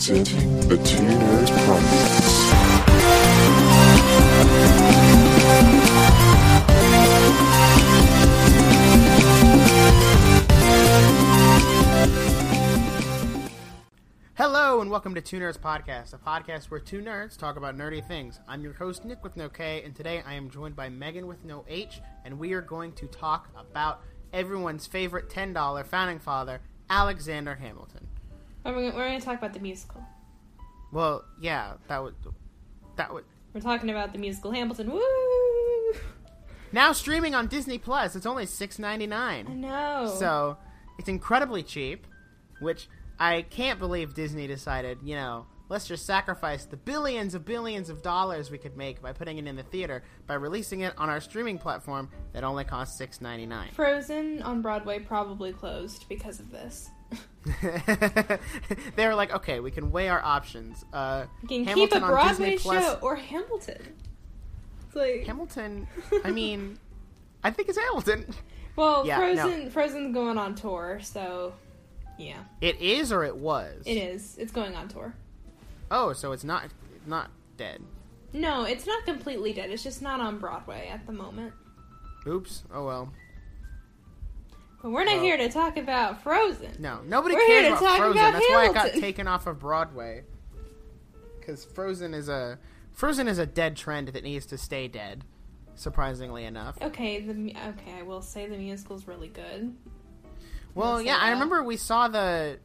Presenting the Podcast. Hello and welcome to Two Nerds Podcast, a podcast where two nerds talk about nerdy things. I'm your host Nic with no K, and today I am joined by Megan with no H, and we are going to talk about everyone's favorite ten dollar founding father, Alexander Hamilton. We're to talk about the musical. Well, yeah, that would that would We're talking about the musical Hamilton. Woo! now streaming on Disney Plus. It's only six ninety I nine, know. so it's incredibly cheap, which I can't believe Disney decided. You know, let's just sacrifice the billions of billions of dollars we could make by putting it in the theater by releasing it on our streaming platform that only costs six ninety nine. Frozen on Broadway probably closed because of this. they were like, okay, we can weigh our options. Uh, You can Hamilton keep a on Broadway show or Hamilton. It's like Hamilton. I mean, I think it's Hamilton. well, Yeah, Frozen Frozen's going on tour, so yeah, It is or it was. it is. It's going on tour. Oh, so it's not not dead. No, it's not completely dead. It's just not on Broadway at the moment. Oops. Oh well. But we're not here to talk about Frozen. No, nobody We're cares about Frozen. about That's why it got taken off of Broadway. Because Frozen is a Frozen is a dead trend that needs to stay dead. Surprisingly enough. Okay, the okay, I will say the musical's really good. Well, yeah, say I remember we saw the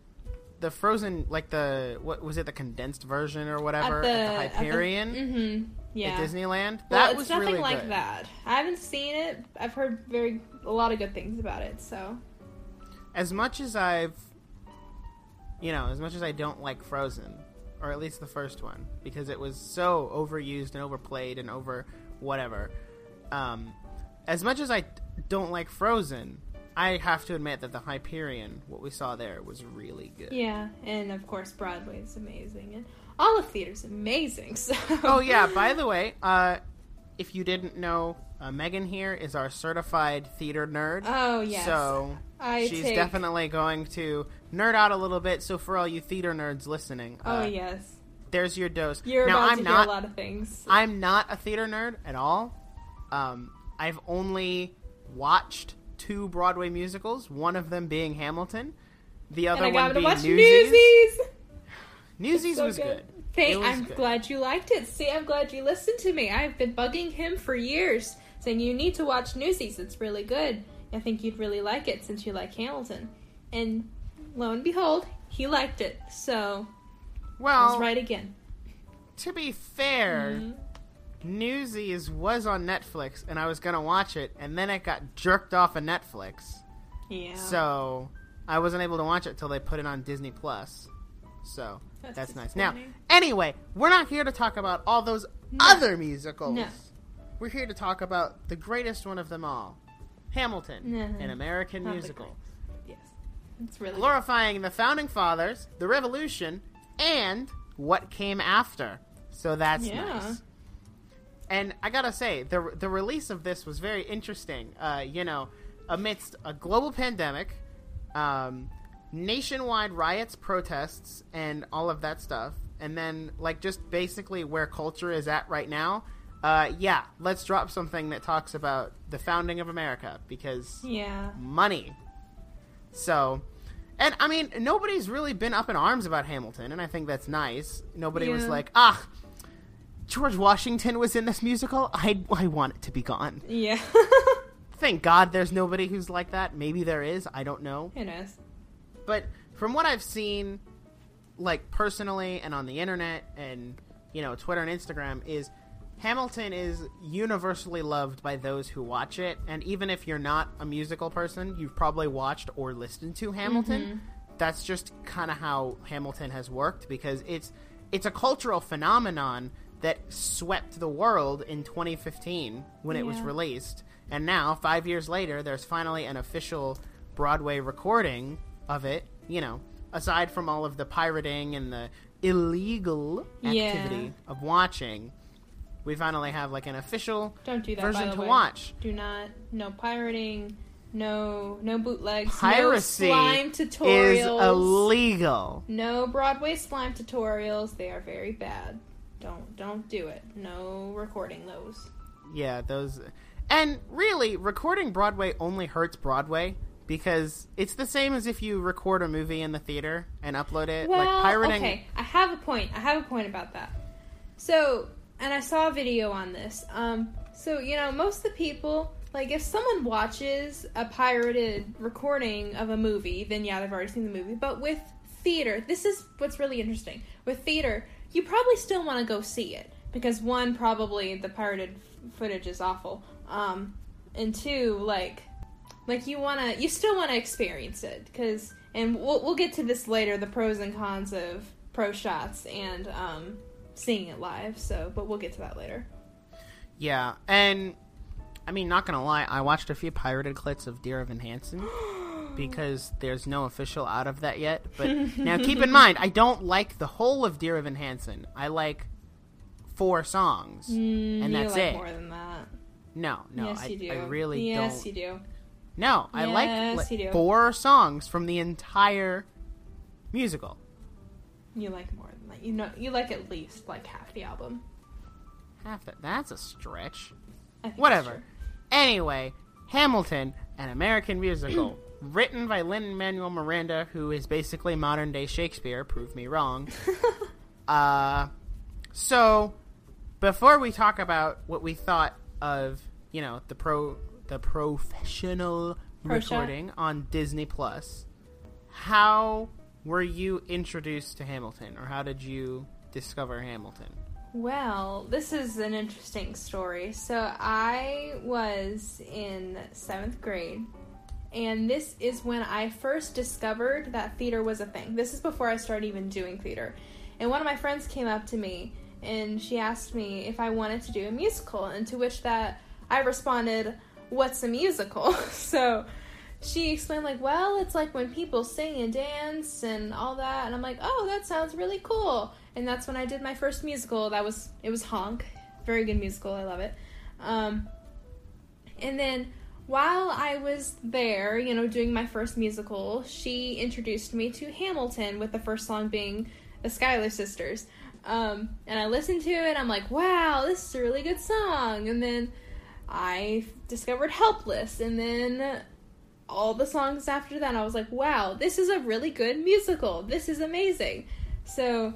the Frozen like the what was it the condensed version or whatever at the, Hyperion hmm Yeah. at Disneyland. well, That it's was nothing really like good. that. I haven't seen it. I've heard very a lot of good things about it. So As much as I've you know, as much as I don't like Frozen, or at least the first one, because it was so overused and overplayed and over whatever. Um, as much as I don't like Frozen, I have to admit that the Hyperion, what we saw there, was really good. yeah, and of course Broadway is amazing, and all of theater's amazing. So Oh yeah, by the way, uh, if you didn't know, uh, Megan here is our certified theater nerd. Oh yes. So I she's take- definitely going to nerd out a little bit. So for all you theater nerds listening, Oh uh, yes. there's your dose. You're now about I'm to not. a lot of things. I'm not a theater nerd at all. Um, I've only watched two Broadway musicals. One of them being Hamilton. The other I got one to being watch Newsies. Newsies. Newsies So was good. Thank, was I'm good. glad you liked it. See, I'm glad you listened to me. I've been bugging him for years, saying you need to watch Newsies. It's really good. I think you'd really like it since you like Hamilton. And lo and behold, he liked it. So I Well, was right again. to be fair, Mhm. Newsies was on Netflix, and I was gonna watch it, and then it got jerked off of Netflix, Yeah. so I wasn't able to watch it till they put it on Disney Plus. So That's that's, nice. Now, anyway, we're not here to talk about all those No. other musicals. No. We're here to talk about the greatest one of them all, Hamilton, Mhm. an American Not musical, yes. It's really glorifying the founding fathers, the Revolution, and what came after. So that's Yeah. nice. And I gotta say, the the release of this was very interesting. Uh, you know, amidst a global pandemic, um, nationwide riots, protests, and all of that stuff, and then like just basically where culture is at right now. Uh, yeah, let's drop something that talks about the founding of America because Yeah. money. So, and I mean, nobody's really been up in arms about Hamilton, and I think that's nice. Nobody was like, ah, George Washington was in this musical. I I want it to be gone. Yeah. Thank God there's nobody who's like that. Maybe there is. I don't know. Who knows? But from what I've seen, like personally and on the internet and you know Twitter and Instagram, is Hamilton is universally loved by those who watch it. And even if you're not a musical person, you've probably watched or listened to Hamilton. Mm-hmm. That's just kind of how Hamilton has worked because it's it's a cultural phenomenon that swept the world in 2015 when it was released. And now, five years later, there's finally an official Broadway recording of it. You know, aside from all of the pirating and the illegal Yeah. activity of watching, we finally have like an official Don't do that. version to way. watch. Do not. No pirating. No, no bootlegs. Piracy no slime is tutorials. illegal. no Broadway slime tutorials. They are very bad. Don't don't do it. No recording those. Yeah, those. And really, recording Broadway only hurts Broadway because it's the same as if you record a movie in the theater and upload it. Well, like pirating. okay, I have a point. I have a point about that. So, and I saw a video on this. Um, so you know, most of the people, like, if someone watches a pirated recording of a movie, then yeah, they've already seen the movie. But with theater, this is what's really interesting. With theater, you probably still want to go see it because one, probably the pirated f- footage is awful. Um, and two, like, like you want to, you still want to experience it because, and we'll we'll get to this later, the pros and cons of pro shots and um, seeing it live. So, but we'll get to that later. Yeah, and I mean, not gonna lie, I watched a few pirated clips of Dear Evan Hansen because there's no official out of that yet. But now keep in mind, I don't like the whole of Dear Evan Hansen. I like four songs, Mm, and that's like it. more than that. No, no, yes, I, you do. I really yes, don't. you do. No, I like, Yes, like four songs from the entire musical. You like more than that. You know, you like at least like half the album. Half that. That's a stretch. I think Whatever. Anyway, Hamilton, an American musical, written by Lin Manuel Miranda, who is basically modern day Shakespeare. Prove me wrong. Uh, so before we talk about what we thought of, you know, the pro the professional Pro shot? recording on Disney Plus, how were you introduced to Hamilton, or how did you discover Hamilton? Well, this is an interesting story. So I was in seventh grade, and this is when I first discovered that theater was a thing. This is before I started even doing theater. And one of my friends came up to me and she asked me if I wanted to do a musical, and to which that I responded, "What's a musical?" so she explained like, "Well, it's like when people sing and dance and all that." And I'm like, "Oh, that sounds really cool." And that's when I did my first musical. That was it was Honk, very good musical. I love it. Um, and then while I was there, you know, doing my first musical, she introduced me to Hamilton with the first song being the Schuyler Sisters. Um, and I listened to it, I'm like, wow, this is a really good song. And then I discovered Helpless, and then all the songs after that, I was like, wow, this is a really good musical. This is amazing. So,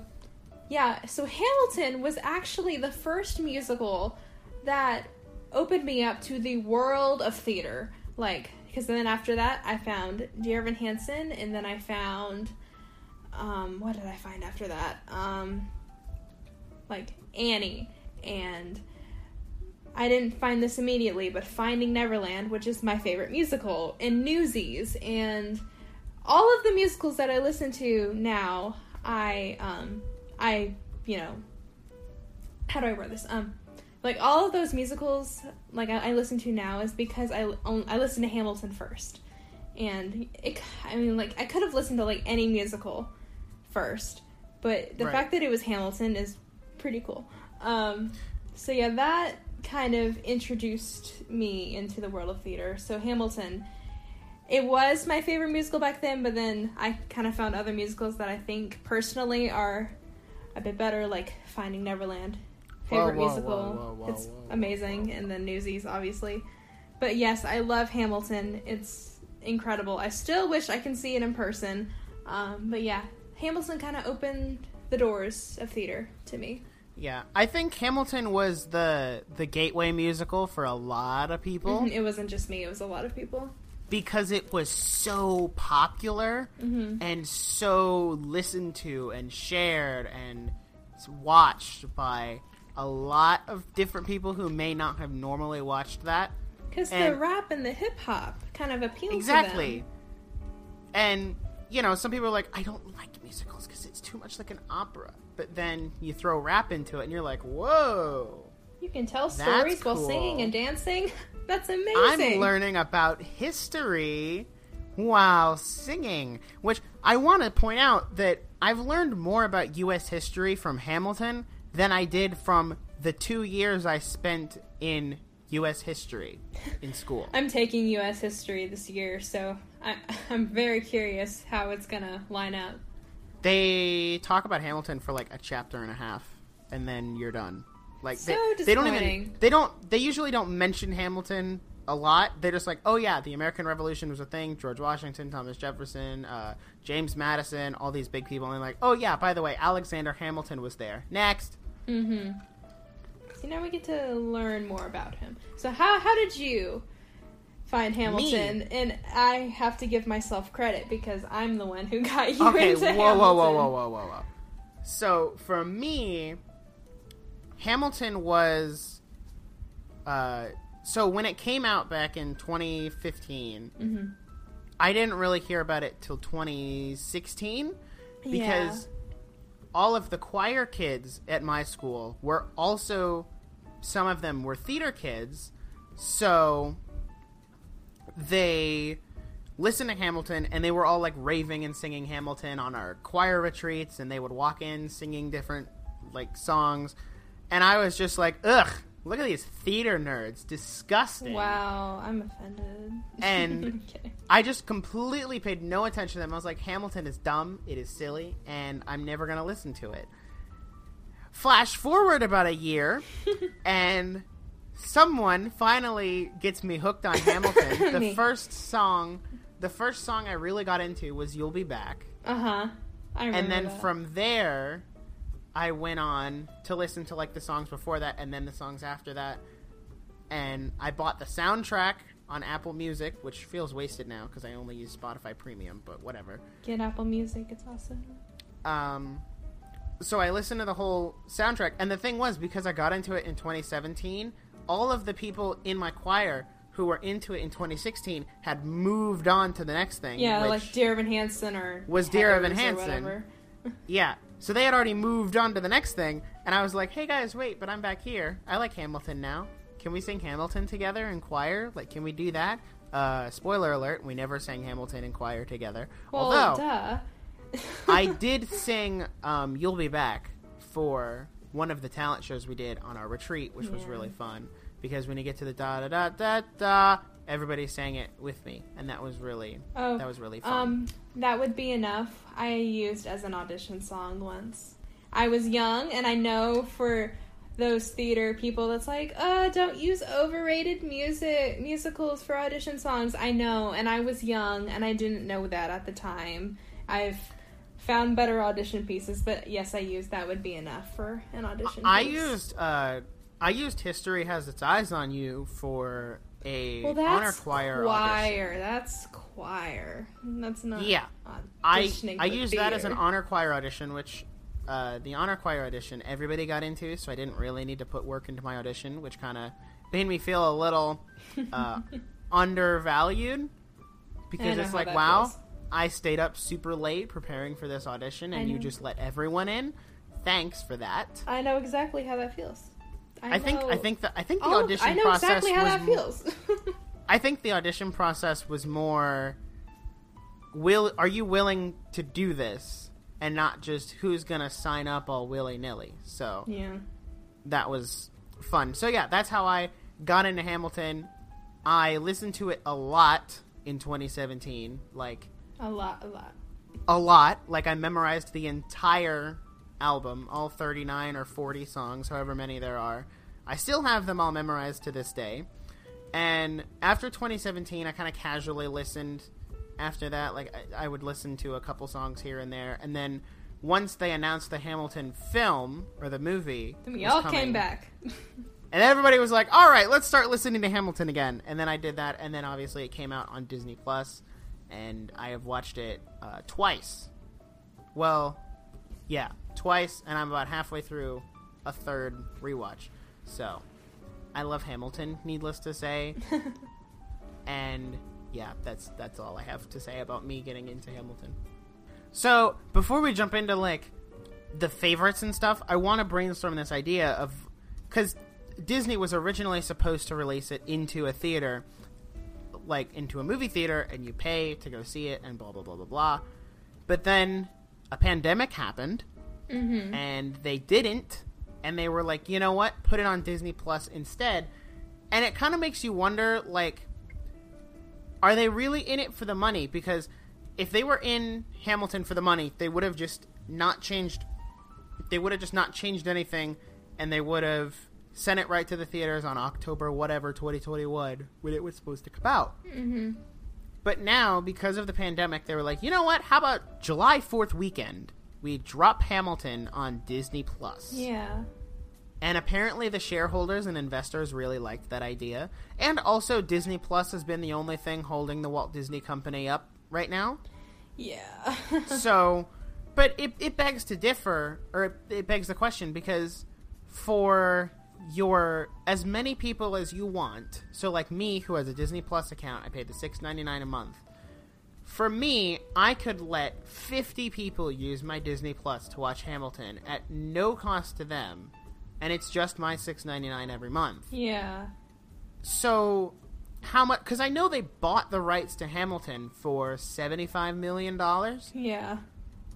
yeah, so Hamilton was actually the first musical that opened me up to the world of theater. Like, because then after that, I found Dear Evan Hansen, and then I found, um, what did I find after that? Um, like Annie, and I didn't find this immediately, but Finding Neverland, which is my favorite musical, and Newsies, and all of the musicals that I listen to now, I, um, I, you know, how do I word this? Um, like all of those musicals, like I, I listen to now, is because I I listened to Hamilton first, and it, I mean, like I could have listened to like any musical first, but the Right. fact that it was Hamilton is pretty cool. Um, so yeah, that kind of introduced me into the world of theater. So Hamilton, it was my favorite musical back then, but then I kind of found other musicals that I think personally are a bit better, like Finding Neverland. Favorite Whoa, whoa, musical. whoa, it's amazing, and then Newsies, obviously. But yes, I love Hamilton. It's incredible. I still wish I can see it in person. Um, but yeah, Hamilton kind of opened the doors of theater to me. Yeah, I think Hamilton was the the gateway musical for a lot of people mm-hmm, It wasn't just me; it was a lot of people. because it was so popular mm-hmm. and so listened to and shared and watched by a lot of different people who may not have normally watched that. Because the rap and the hip hop kind of appealed Exactly. And you know, some people are like, I don't like musicals because it's too much like an opera. But then you throw rap into it, and you're like, whoa. You can tell stories while cool. singing and dancing. That's amazing. I'm learning about history while singing, which I want to point out that I've learned more about U.S. history from Hamilton than I did from the two years I spent in U.S. history in school. I'm taking U.S. history this year, so I, I'm very curious how it's gonna line up. They talk about Hamilton for like a chapter and a half, and then you're done. Like So they, they don't even they don't they usually don't mention Hamilton a lot. They're just like, oh yeah, the American Revolution was a thing. George Washington, Thomas Jefferson, uh, James Madison, all these big people, and they're like, oh yeah, by the way, Alexander Hamilton was there. Next, Mm-hmm. So now we get to learn more about him. So how how did you find Hamilton? And I have to give myself credit because I'm the one who got you okay, into whoa, Hamilton. whoa, whoa, whoa, whoa, whoa, whoa. So for me, Hamilton was. Uh, so when it came out back in 2015, Mhm. I didn't really hear about it till 2016 because Yeah. all of the choir kids at my school were also some of them were theater kids, so they listened to Hamilton and they were all like raving and singing Hamilton on our choir retreats and they would walk in singing different like songs and I was just like, "Ugh, look at these theater nerds. Disgusting." Wow, I'm offended. And-. I just completely paid no attention to them. I was like, Hamilton is dumb, it is silly, and I'm never going to listen to it. Flash forward about a year, and someone finally gets me hooked on Hamilton. the first song, the first song I really got into was "You'll Be Back," Uh huh. I remember and then that. from there, I went on to listen to like the songs before that, and then the songs after that. And I bought the soundtrack on Apple Music, which feels wasted now because I only use Spotify Premium, but whatever. get Apple Music. It's awesome. Um, so I listened to the whole soundtrack, and the thing was because I got into it in 2017, all of the people in my choir who were into it in 2016 had moved on to the next thing. Yeah, like Dear Evan Hansen or Was Dear Evan Hansen. Yeah. So they had already moved on to the next thing, and I was like, "Hey guys, wait, but I'm back here. I like Hamilton now. Can we sing Hamilton together in choir? Like, can we do that?" Uh, spoiler alert: we never sang Hamilton in choir together. Well, Although duh. I did sing um, "You'll Be Back" for one of the talent shows we did on our retreat, which was really fun because when you get to the da da da da da, everybody sang it with me, and that was really Oh, that was really fun. Um, that would be enough. I used as an audition song once. I was young, and I know for those theater people that's like, uh, don't use overrated music musicals for audition songs. I know, and I was young, and I didn't know that at the time. I've found better audition pieces, but yes, I used that would be enough for an audition. I piece. used uh, I used "History Has Its Eyes on You" for a well, honor choir. choir. audition. That's choir. That's not. Yeah, I I used that as an honor choir audition, which uh, the honor choir audition everybody got into, so I didn't really need to put work into my audition, which kind of made me feel a little uh, undervalued because it's like, wow, feels. I stayed up super late preparing for this audition, and you just let everyone in. Thanks for that. I know exactly how that feels. I, I, think I think that I think the all of- audition I know process exactly how was that feels. I think the audition process was more will are you willing to do this and not just who's going to sign up all willy-nilly. So yeah. that was fun. So yeah, that's how I got into Hamilton. I listened to it a lot in 2017, like A lot, a lot. a lot. Like I memorized the entire album, all 39 or 40 songs, however many there are. I still have them all memorized to this day. And after 2017, I kind of casually listened. After that, like I, I would listen to a couple songs here and there, and then once they announced the Hamilton film or the movie, Then we all coming, came back. and everybody was like, "All right, let's start listening to Hamilton again." And then I did that, and then obviously it came out on Disney Plus, and I have watched it uh, twice. Well, yeah, twice, and I'm about halfway through a third rewatch. So, I love Hamilton, needless to say, and yeah, that's that's all I have to say about me getting into Hamilton. So, before we jump into like the favorites and stuff, I want to brainstorm this idea of because Disney was originally supposed to release it into a theater, like into a movie theater, and you pay to go see it, and blah blah blah blah blah. But then a pandemic happened, and they didn't, and they were like, you know what, put it on Disney Plus instead. and it kind of makes you wonder like are they really in it for the money? Because if they were in Hamilton for the money they would have just not changed they would have just not changed anything and they would have sent it right to the theaters on October whatever 2021 when it was supposed to come out. Mm-hmm. but now because of the pandemic they were like you know what? How about July 4th weekend we drop Hamilton on Disney Plus Yeah. and apparently, the shareholders and investors really liked that idea. And also, Disney Plus has been the only thing holding the Walt Disney Company up right now. Yeah. So, but it, it begs to differ, or it, it begs the question because for your as many people as you want, so like me who has a Disney Plus account, I paid the six ninety nine a month. For me, I could let 50 people use my Disney Plus to watch Hamilton at no cost to them, and it's just my 6.99 every month. yeah. So, how much? Because I know they bought the rights to Hamilton for 75 million dollars, Yeah.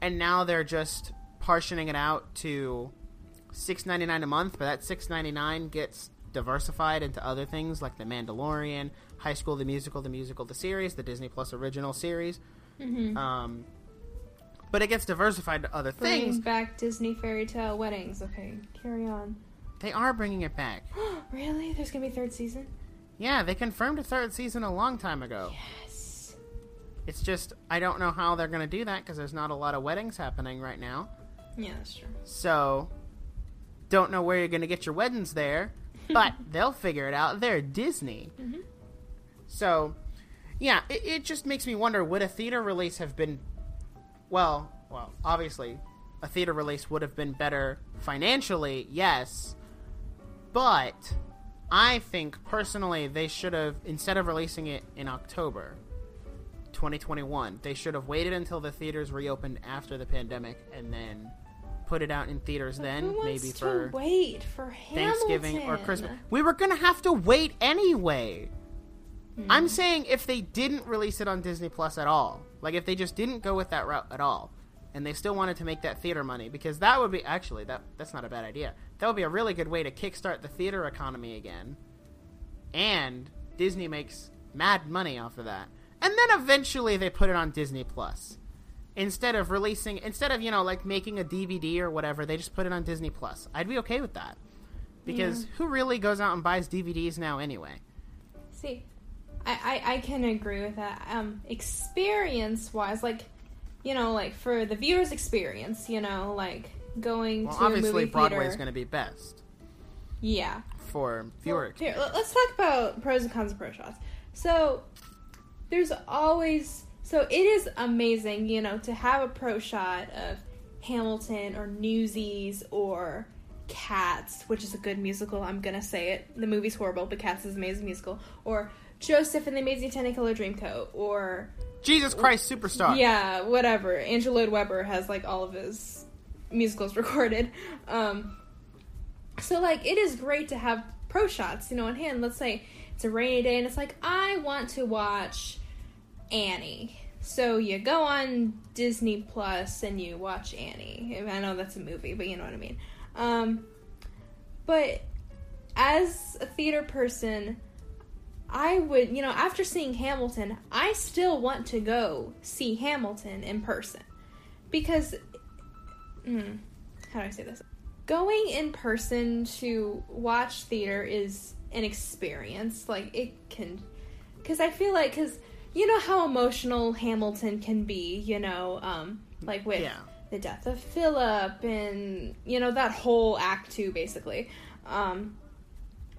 and now they're just partitioning it out to 6.99 a month. But that 6.99 gets diversified into other things like The Mandalorian, High School the Musical, the musical, the series, the Disney Plus original series. Mm-hmm. Um, but it gets diversified to other Bringing things. back Disney fairy tale weddings. Okay, carry on. They are bringing it back. really? There's gonna be a third season? Yeah, they confirmed a third season a long time ago. Yes. It's just I don't know how they're going to do that because there's not a lot of weddings happening right now. Yeah, that's true. So don't know where you're going to get your weddings there, but they'll figure it out. They're Disney. Mhm. So yeah, it, it just makes me wonder would a theater release have been well, well, obviously a theater release would have been better financially, yes. But I think personally they should have instead of releasing it in October 2021, they should have waited until the theaters reopened after the pandemic and then put it out in theaters then, Who wants maybe for wait for Hamilton? Thanksgiving or Christmas. We were to have to wait anyway. Hmm. I'm saying if they didn't release it on Disney Plus at all, like if they just didn't go with that route at all, and they still wanted to make that theater money, because that would be actually that that's not a bad idea. That would be a really good way to kickstart the theater economy again, and Disney makes mad money off of that. And then eventually they put it on Disney Plus instead of releasing instead of you know like making a DVD or whatever. They just put it on Disney Plus. I'd be okay with that because who really goes out and buys DVDs now anyway? See, I, I, I can agree with that. Um, experience wise, like, you know, like for the viewer's experience, you know, like going Well, to a obviously movie Broadway's theater. going to be best Yeah. for viewer. Well, here, let- let's talk about pros and cons of pro shots. So, there's always so it is amazing, you know, to have a pro shot of Hamilton or Newsies or Cats, which is a good musical. I'm gonna say it. The movie's horrible, but Cats is an amazing musical. Or Joseph and the Amazing Technicolor Dreamcoat. Or Jesus Christ Superstar. yeah, whatever. Andrew Lloyd Webber has like all of his musicals recorded. Um, so like it is great to have pro shots, you know, in hand. Let's say it's a rainy day and it's like I want to watch Annie. So you go on Disney Plus and you watch Annie. I know that's a movie, but you know what I mean. Um, but as a theater person, I would, you know, after seeing Hamilton, I still want to go see Hamilton in person because, mm, how do I say this? Going in person to watch theater is an experience. Like it can, because I feel like because you know how emotional Hamilton can be. You know, um, like with Yeah. the death of Philip and you know that whole act two basically. Um,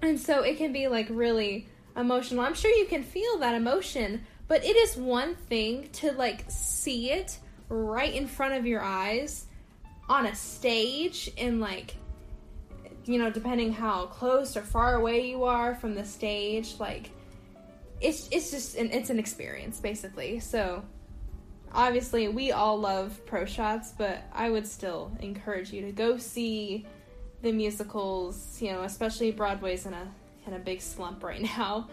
and so it can be like really emotional. I'm sure you can feel that emotion, but it is one thing to like see it right in front of your eyes on a stage and like you know, depending how close or far away you are from the stage, like it's it's just an, it's an experience basically. So obviously we all love pro shots, but I would still encourage you to go see the musicals, you know, especially Broadway's in a in a big slump right now.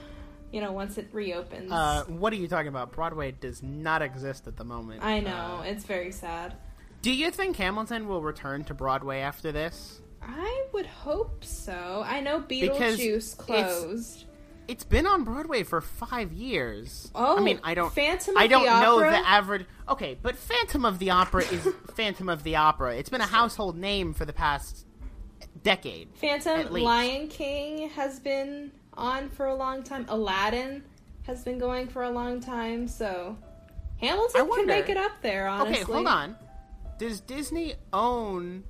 You know, once it reopens. Uh, what are you talking about? Broadway does not exist at the moment. I know, Uh, it's very sad. do you think Hamilton will return to Broadway after this? I would hope so. I know Because Beetlejuice closed. It's been on Broadway for five years. Oh, I mean, I don't. Phantom I don't the know Opera? the average. Okay, but Phantom of the Opera is Phantom of the Opera. It's been a household name for the past decade. Phantom, Lion King has been on for a long time. Aladdin has been going for a long time. So Hamilton can make it up there. Honestly, Okay, hold on. Does Disney own?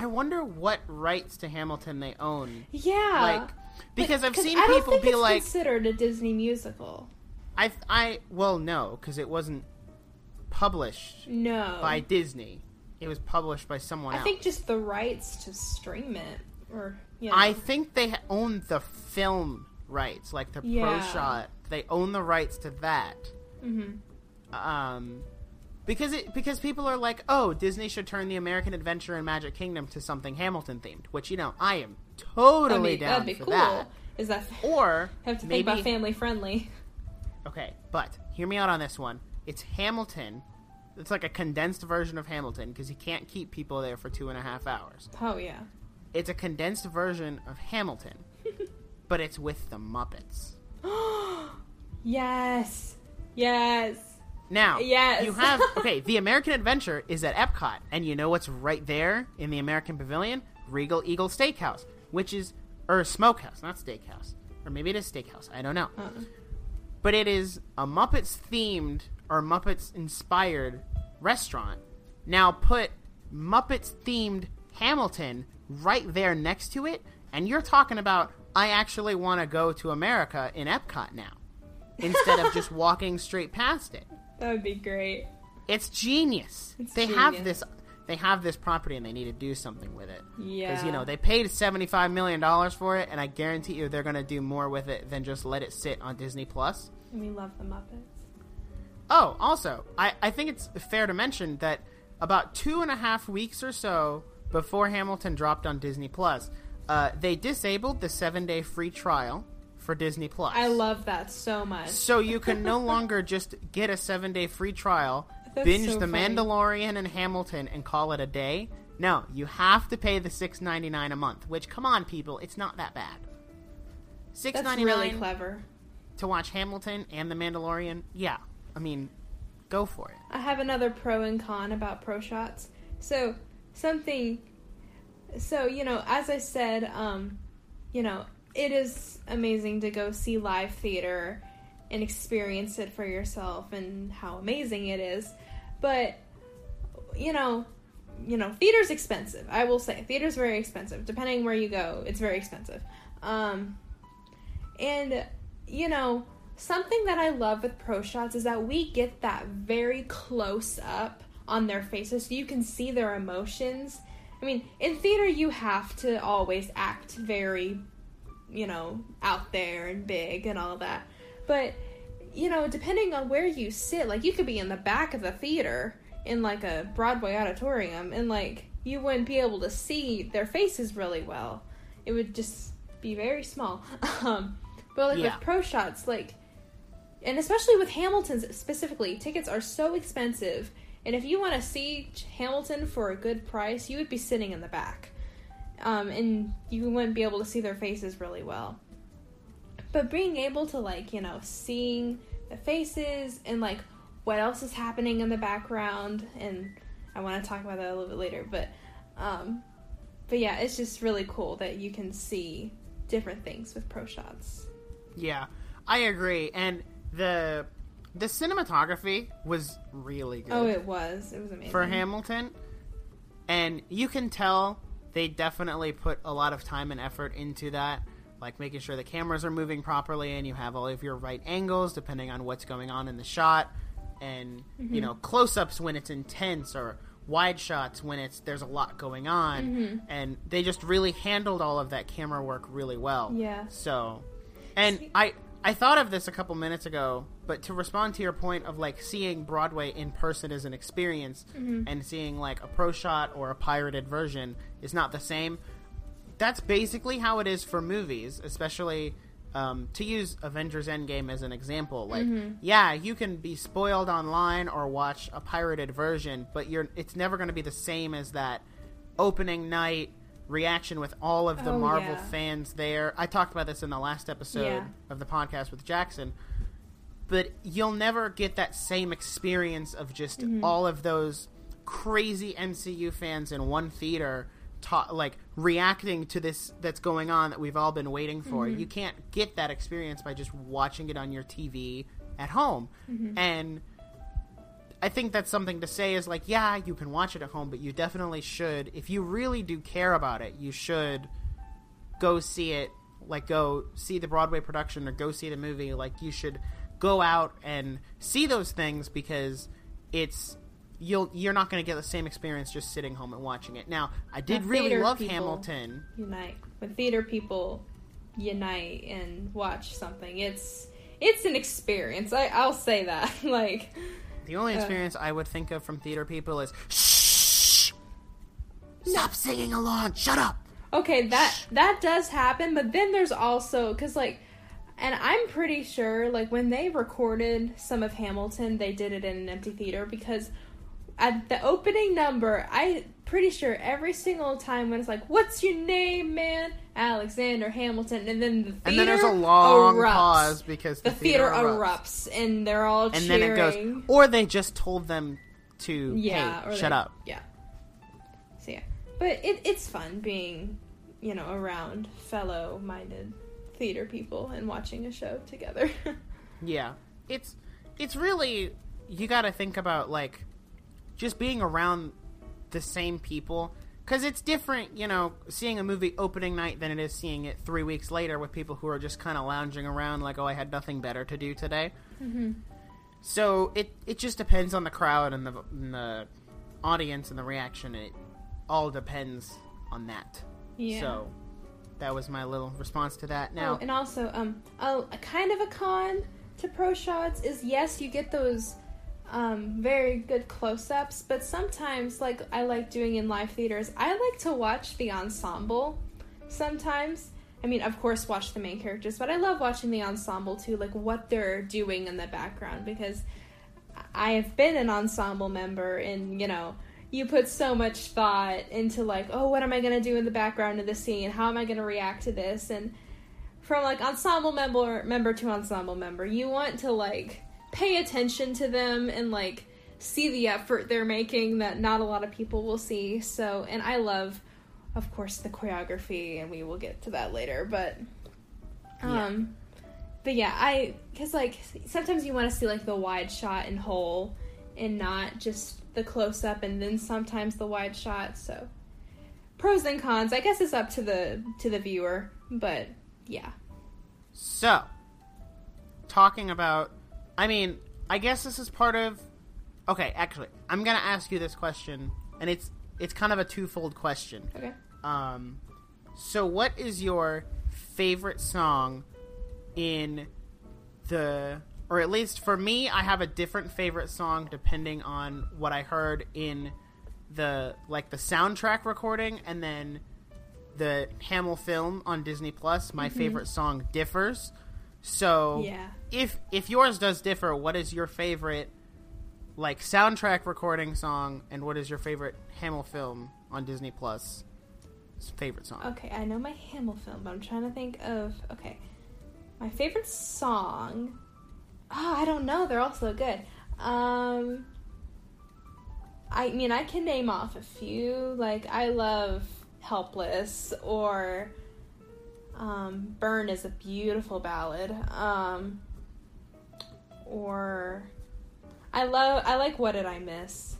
I wonder what rights to Hamilton they own. Yeah, Like, because But- I've seen people be it's like, considered a Disney musical. I, I, well, no, because it wasn't published No, by Disney. It was published by someone else. I else. think just the rights to stream it, or you know. I think they own the film rights, like the pro shot. They own the rights to that. Mhm. Um, because it because people are like, oh, Disney should turn the American Adventure and Magic Kingdom to something Hamilton themed. Which you know, I am I totally mean, down that'd be for cool. that. Is that Or have to maybe think about family friendly? okay, but hear me out on this one. It's Hamilton. It's like a condensed version of Hamilton because you can't keep people there for two and a half hours. Oh yeah. It's a condensed version of Hamilton, but it's with the Muppets. yes. Yes. Now, Yes. you have okay. The American Adventure is at Epcot, and you know what's right there in the American Pavilion? Regal Eagle Steakhouse, which is or a Smokehouse, not Steakhouse, or maybe it is Steakhouse. I don't know, Uh-uh. but it is a Muppets themed or Muppets inspired restaurant. Now put Muppets themed Hamilton right there next to it, and you're talking about I actually want to go to America in Epcot now instead of just walking straight past it. That would be great. It's genius. It's they have this. They have this property, and they need to do something with it. Yeah. Because you know they paid seventy five million dollars for it, and I guarantee you they're going to do more with it than just let it sit on Disney Plus. And we love the Muppets. Oh, also, I, I think it's fair to mention that about two and a half weeks or so before Hamilton dropped on Disney Plus, uh, they disabled the seven day free trial for Disney Plus. I love that so much. So you can no longer just get a seven day free trial, binge so The funny. Mandalorian and Hamilton, and call it a day. No, you have to pay the six ninety nine a month. Which, come on, people, it's not that bad. Six ninety nine. Really clever. to watch Hamilton and The Mandalorian. Yeah, I mean, go for it. I have another pro and con about pro shots. So something. So you know, as I said, um, you know, it is amazing to go see live theater and experience it for yourself and how amazing it is. But you know, you know, theater's expensive. I will say, theater's very expensive. Depending where you go, it's very expensive. Um, and you know, something that I love with pro shots is that we get that very close up on their faces so you can see their emotions. I mean, in theater you have to always act very, you know, out there and big and all that. But you know, depending on where you sit, like you could be in the back of the theater in like a Broadway auditorium and like you wouldn't be able to see their faces really well. It would just be very small. Um, but like Yeah. with pro shots, like and especially with Hamilton's specifically, tickets are so expensive. And if you want to see Hamilton for a good price, you would be sitting in the back. Um, and you wouldn't be able to see their faces really well. But being able to, like, you know, seeing the faces and, like, what else is happening in the background, and I want to talk about that a little bit later, but, um, but yeah, it's just really cool that you can see different things with pro shots. Yeah, I agree. And the the cinematography was really good Oh, it was. It was amazing. for Hamilton, and you can tell they definitely put a lot of time and effort into that. Like making sure the cameras are moving properly and you have all of your right angles depending on what's going on in the shot, and Mm-hmm. you know close ups when it's intense or wide shots when it's there's a lot going on, Mm-hmm. and they just really handled all of that camera work really well. Yeah. So, and I I thought of this a couple minutes ago, but to respond to your point of like seeing Broadway in person as an experience and seeing like a pro shot or a pirated version is not the same. That's basically how it is for movies, especially um, to use Avengers Endgame as an example. Like, yeah, you can be spoiled online or watch a pirated version, but you're it's never going to be the same as that opening night reaction with all of the Oh, Marvel yeah. fans there. I talked about this in the last episode Yeah. of the podcast with Jackson. But you'll never get that same experience of just Mm-hmm. all of those crazy MCU fans in one theater ta- like reacting to this that's going on that we've all been waiting for. Mm-hmm. You can't get that experience by just watching it on your TV at home. Mm-hmm. And I think that's something to say is like, yeah, you can watch it at home, but you definitely should. If you really do care about it, you should go see it. Like, go see the Broadway production or go see the movie. Like, you should go out and see those things because it's you'll you're not going to get the same experience just sitting home and watching it. Now, I did The really love people- Hamilton. unite when theater people unite and watch something it's it's an experience I, i'll say that like The only Uh, experience I would think of from theater people is shh, stop singing along, shut up. okay that that does happen but then there's also because like and i'm pretty sure like when they recorded some of hamilton they did it in an empty theater because at the opening number i pretty sure every single time when it's like what's your name man alexander hamilton and then the theater And then there's a long erupts. pause because the, the, theater, erupts. erupts. and they're all and cheering. then it goes, or they just told them to, yeah, hey, shut they- up. Yeah. So yeah, but it, it's fun being, you know, around fellow-minded theater people and watching a show together. Yeah, it's it's really you got to think about like just being around the same people because it's different, you know, seeing a movie opening night than it is seeing it three weeks later with people who are just kind of lounging around like, oh, I had nothing better to do today. Mm-hmm. So it it just depends on the crowd and the and the audience and the reaction. It all depends on that. yeah. So that was my little response to that. Now, Oh, and also, um, a, a kind of a con to pro shots is yes, you get those um, very good close-ups, but sometimes, like I like doing in live theaters, I like to watch the ensemble. Sometimes, I mean, of course, watch the main characters, but I love watching the ensemble too, like what they're doing in the background because I have been an ensemble member, and you know, you put so much thought into like, oh, what am I gonna do in the background of the scene? How am I gonna react to this? And from like ensemble member member to ensemble member, you want to like pay attention to them and like see the effort they're making that not a lot of people will see. So, and I love, of course, the choreography, and we will get to that later. But, um, but yeah, I because like sometimes you want to see like the wide shot and whole, and not just the close up, and then sometimes the wide shot. So, pros and cons. I guess it's up to the to the viewer, but yeah. So, talking about, I mean, I guess this is part of. Okay, actually, I'm gonna ask you this question, and it's it's kind of a twofold question. Okay. Um, so what is your favorite song in the, or at least for me, I have a different favorite song depending on what I heard in the like the soundtrack recording, and then the Hamilfilm on Disney Plus. My favorite song differs. So Yeah. if if yours does differ, what is your favorite like soundtrack recording song, and what is your favorite Hamilfilm on Disney Plus? Favorite song. Okay, I know my Hamilfilm, but I'm trying to think of okay. My favorite song. Oh, I don't know. They're all so good. Um I mean, I can name off a few. Like I love Helpless or um Burn is a beautiful ballad. Um or I love I like What Did I Miss?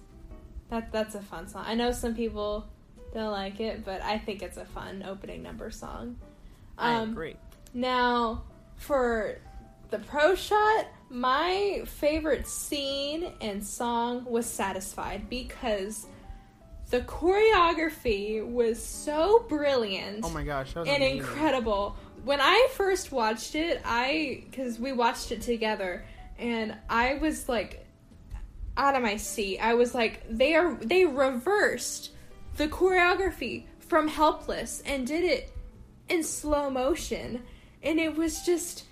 That that's a fun song. I know some people don't like it, but I think it's a fun opening number song. I Um, agree. Now, for the pro shot, my favorite scene and song was Satisfied because the choreography was so brilliant Oh my gosh, and amazing. incredible. When I first watched it, I because we watched it together, and I was like out of my seat. I was like, they are they reversed the choreography from Helpless and did it in slow motion, and it was just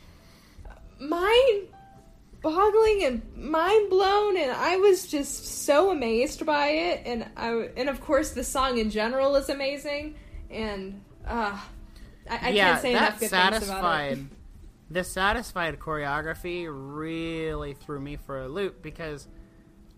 mind boggling and mind blown and I was just so amazed by it and I and of course the song in general is amazing and uh, I, I yeah, can't say enough good things about it. satisfied. The satisfied choreography really threw me for a loop because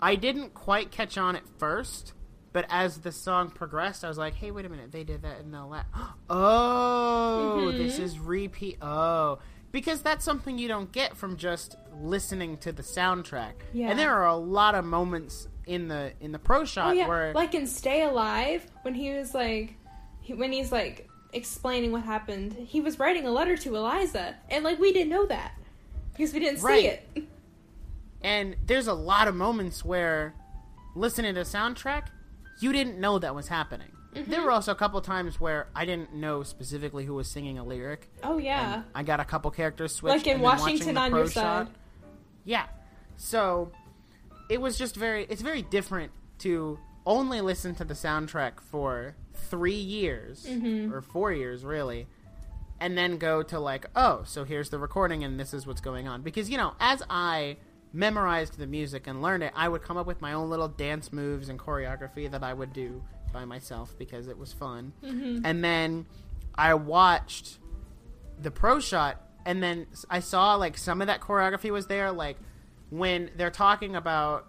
I didn't quite catch on at first, but as the song progressed, I was like, "Hey, wait a minute! They did that in the last. Oh, this Mhm. is repeat. Oh, because that's something you don't get from just listening to the soundtrack. Yeah. And there are a lot of moments in the in the pro shot Oh yeah, where like in Stay Alive when he was like, he, when he's like explaining what happened, he was writing a letter to Eliza, and like we didn't know that because we didn't Right. see it. And there's a lot of moments where listening to the soundtrack, you didn't know that was happening. Mm-hmm. There were also a couple times where I didn't know specifically who was singing a lyric. Oh yeah, I got a couple characters switched. like in and then watching Washington on your side. shot- Yeah. So it was just very it's very different to only listen to the soundtrack for three years Mhm. or four years really and then go to like oh so here's the recording and this is what's going on because you know as i memorized the music and learned it i would come up with my own little dance moves and choreography that i would do by myself because it was fun Mhm. and then i watched the pro shot and then i saw like some of that choreography was there like when they're talking about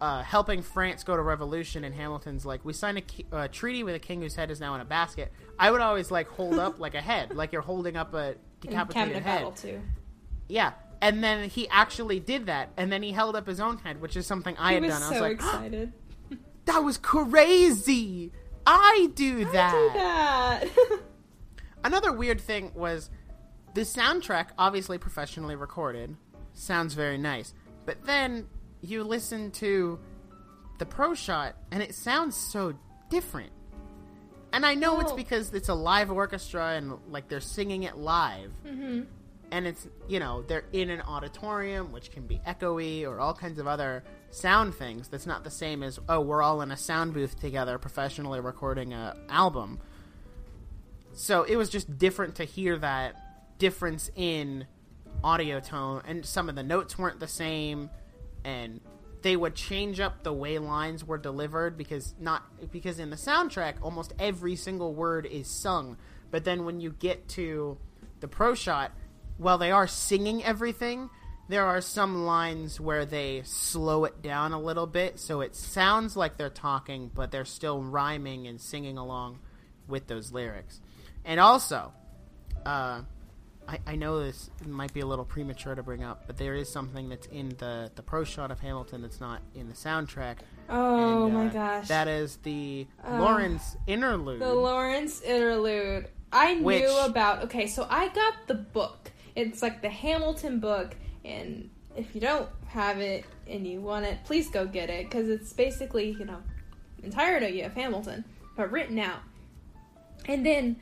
uh, helping France go to revolution, and Hamilton's like, "We signed a ki- uh, treaty with a king whose head is now in a basket." I would always like hold up like a head, like you're holding up a decapitated head. Too. Yeah, and then he actually did that, and then he held up his own head, which is something I He had done. I was like, excited. "That was crazy! I do that." I do that. Another weird thing was the soundtrack, obviously professionally recorded, sounds very nice. But then you listen to the pro shot and it sounds so different. And I know it's Oh. because it's a live orchestra and like they're singing it live. hmm And it's, you know, they're in an auditorium, which can be echoey or all kinds of other sound things. That's not the same as, oh, we're all in a sound booth together professionally recording a album. So it was just different to hear that difference in audio tone, and some of the notes weren't the same, and they would change up the way lines were delivered because not because in the soundtrack almost every single word is sung, but then when you get to the pro shot, while they are singing everything, there are some lines where they slow it down a little bit so it sounds like they're talking, but they're still rhyming and singing along with those lyrics. And also, uh, I, I know this might be a little premature to bring up, but there is something that's in the, the pro shot of Hamilton that's not in the soundtrack. Oh and, my uh, gosh. That is the Uh, Laurens interlude. The Laurens interlude. I Which- knew about. Okay, so I got the book. It's like the Hamilton book, and if you don't have it and you want it, please go get it because it's basically you know entirety of Hamilton, but written out. And then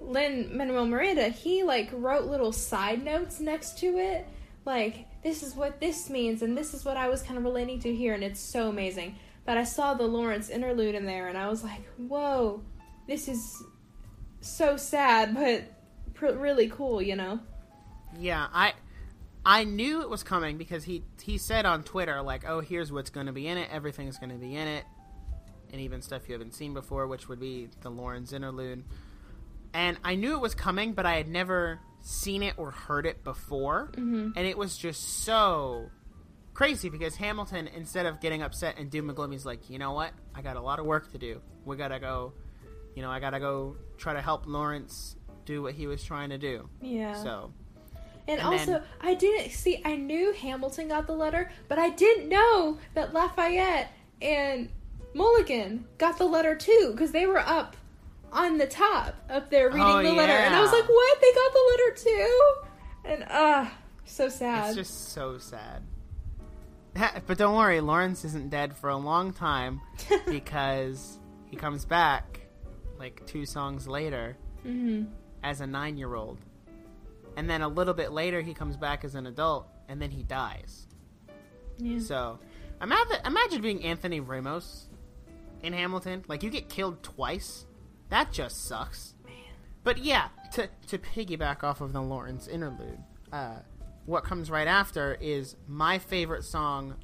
Lin Manuel Miranda, he like wrote little side notes next to it, like this is what this means, and this is what I was kind of relating to here, and it's so amazing. But I saw the Laurens interlude in there, and I was like, whoa, this is so sad, but pr- really cool, you know? Yeah, I I knew it was coming because he he said on Twitter like, "Oh, here's what's going to be in it. Everything's going to be in it." And even stuff you haven't seen before, which would be the Laurens interlude. And I knew it was coming, but I had never seen it or heard it before. Mm-hmm. And it was just so crazy because Hamilton, instead of getting upset and doom and gloom, he's like, you know what? I got a lot of work to do. We gotta go. You know, I gotta go try to help Laurens do what he was trying to do. Yeah. So and, and also, then- I didn't see, I knew Hamilton got the letter, but I didn't know that Lafayette and Mulligan got the letter too, because they were up on the top up there reading Oh, the letter. And I was like, what? They got the letter too? And, uh, so sad. It's just so sad. But don't worry, Laurens isn't dead for a long time because he comes back like two songs later hmm as a nine year old. And then a little bit later, he comes back as an adult and then he dies. Yeah. So imagine, imagine being Anthony Ramos in Hamilton. Like, you get killed twice. That just sucks. But yeah, to, to piggyback off of the Laurens interlude, uh, what comes right after is my favorite song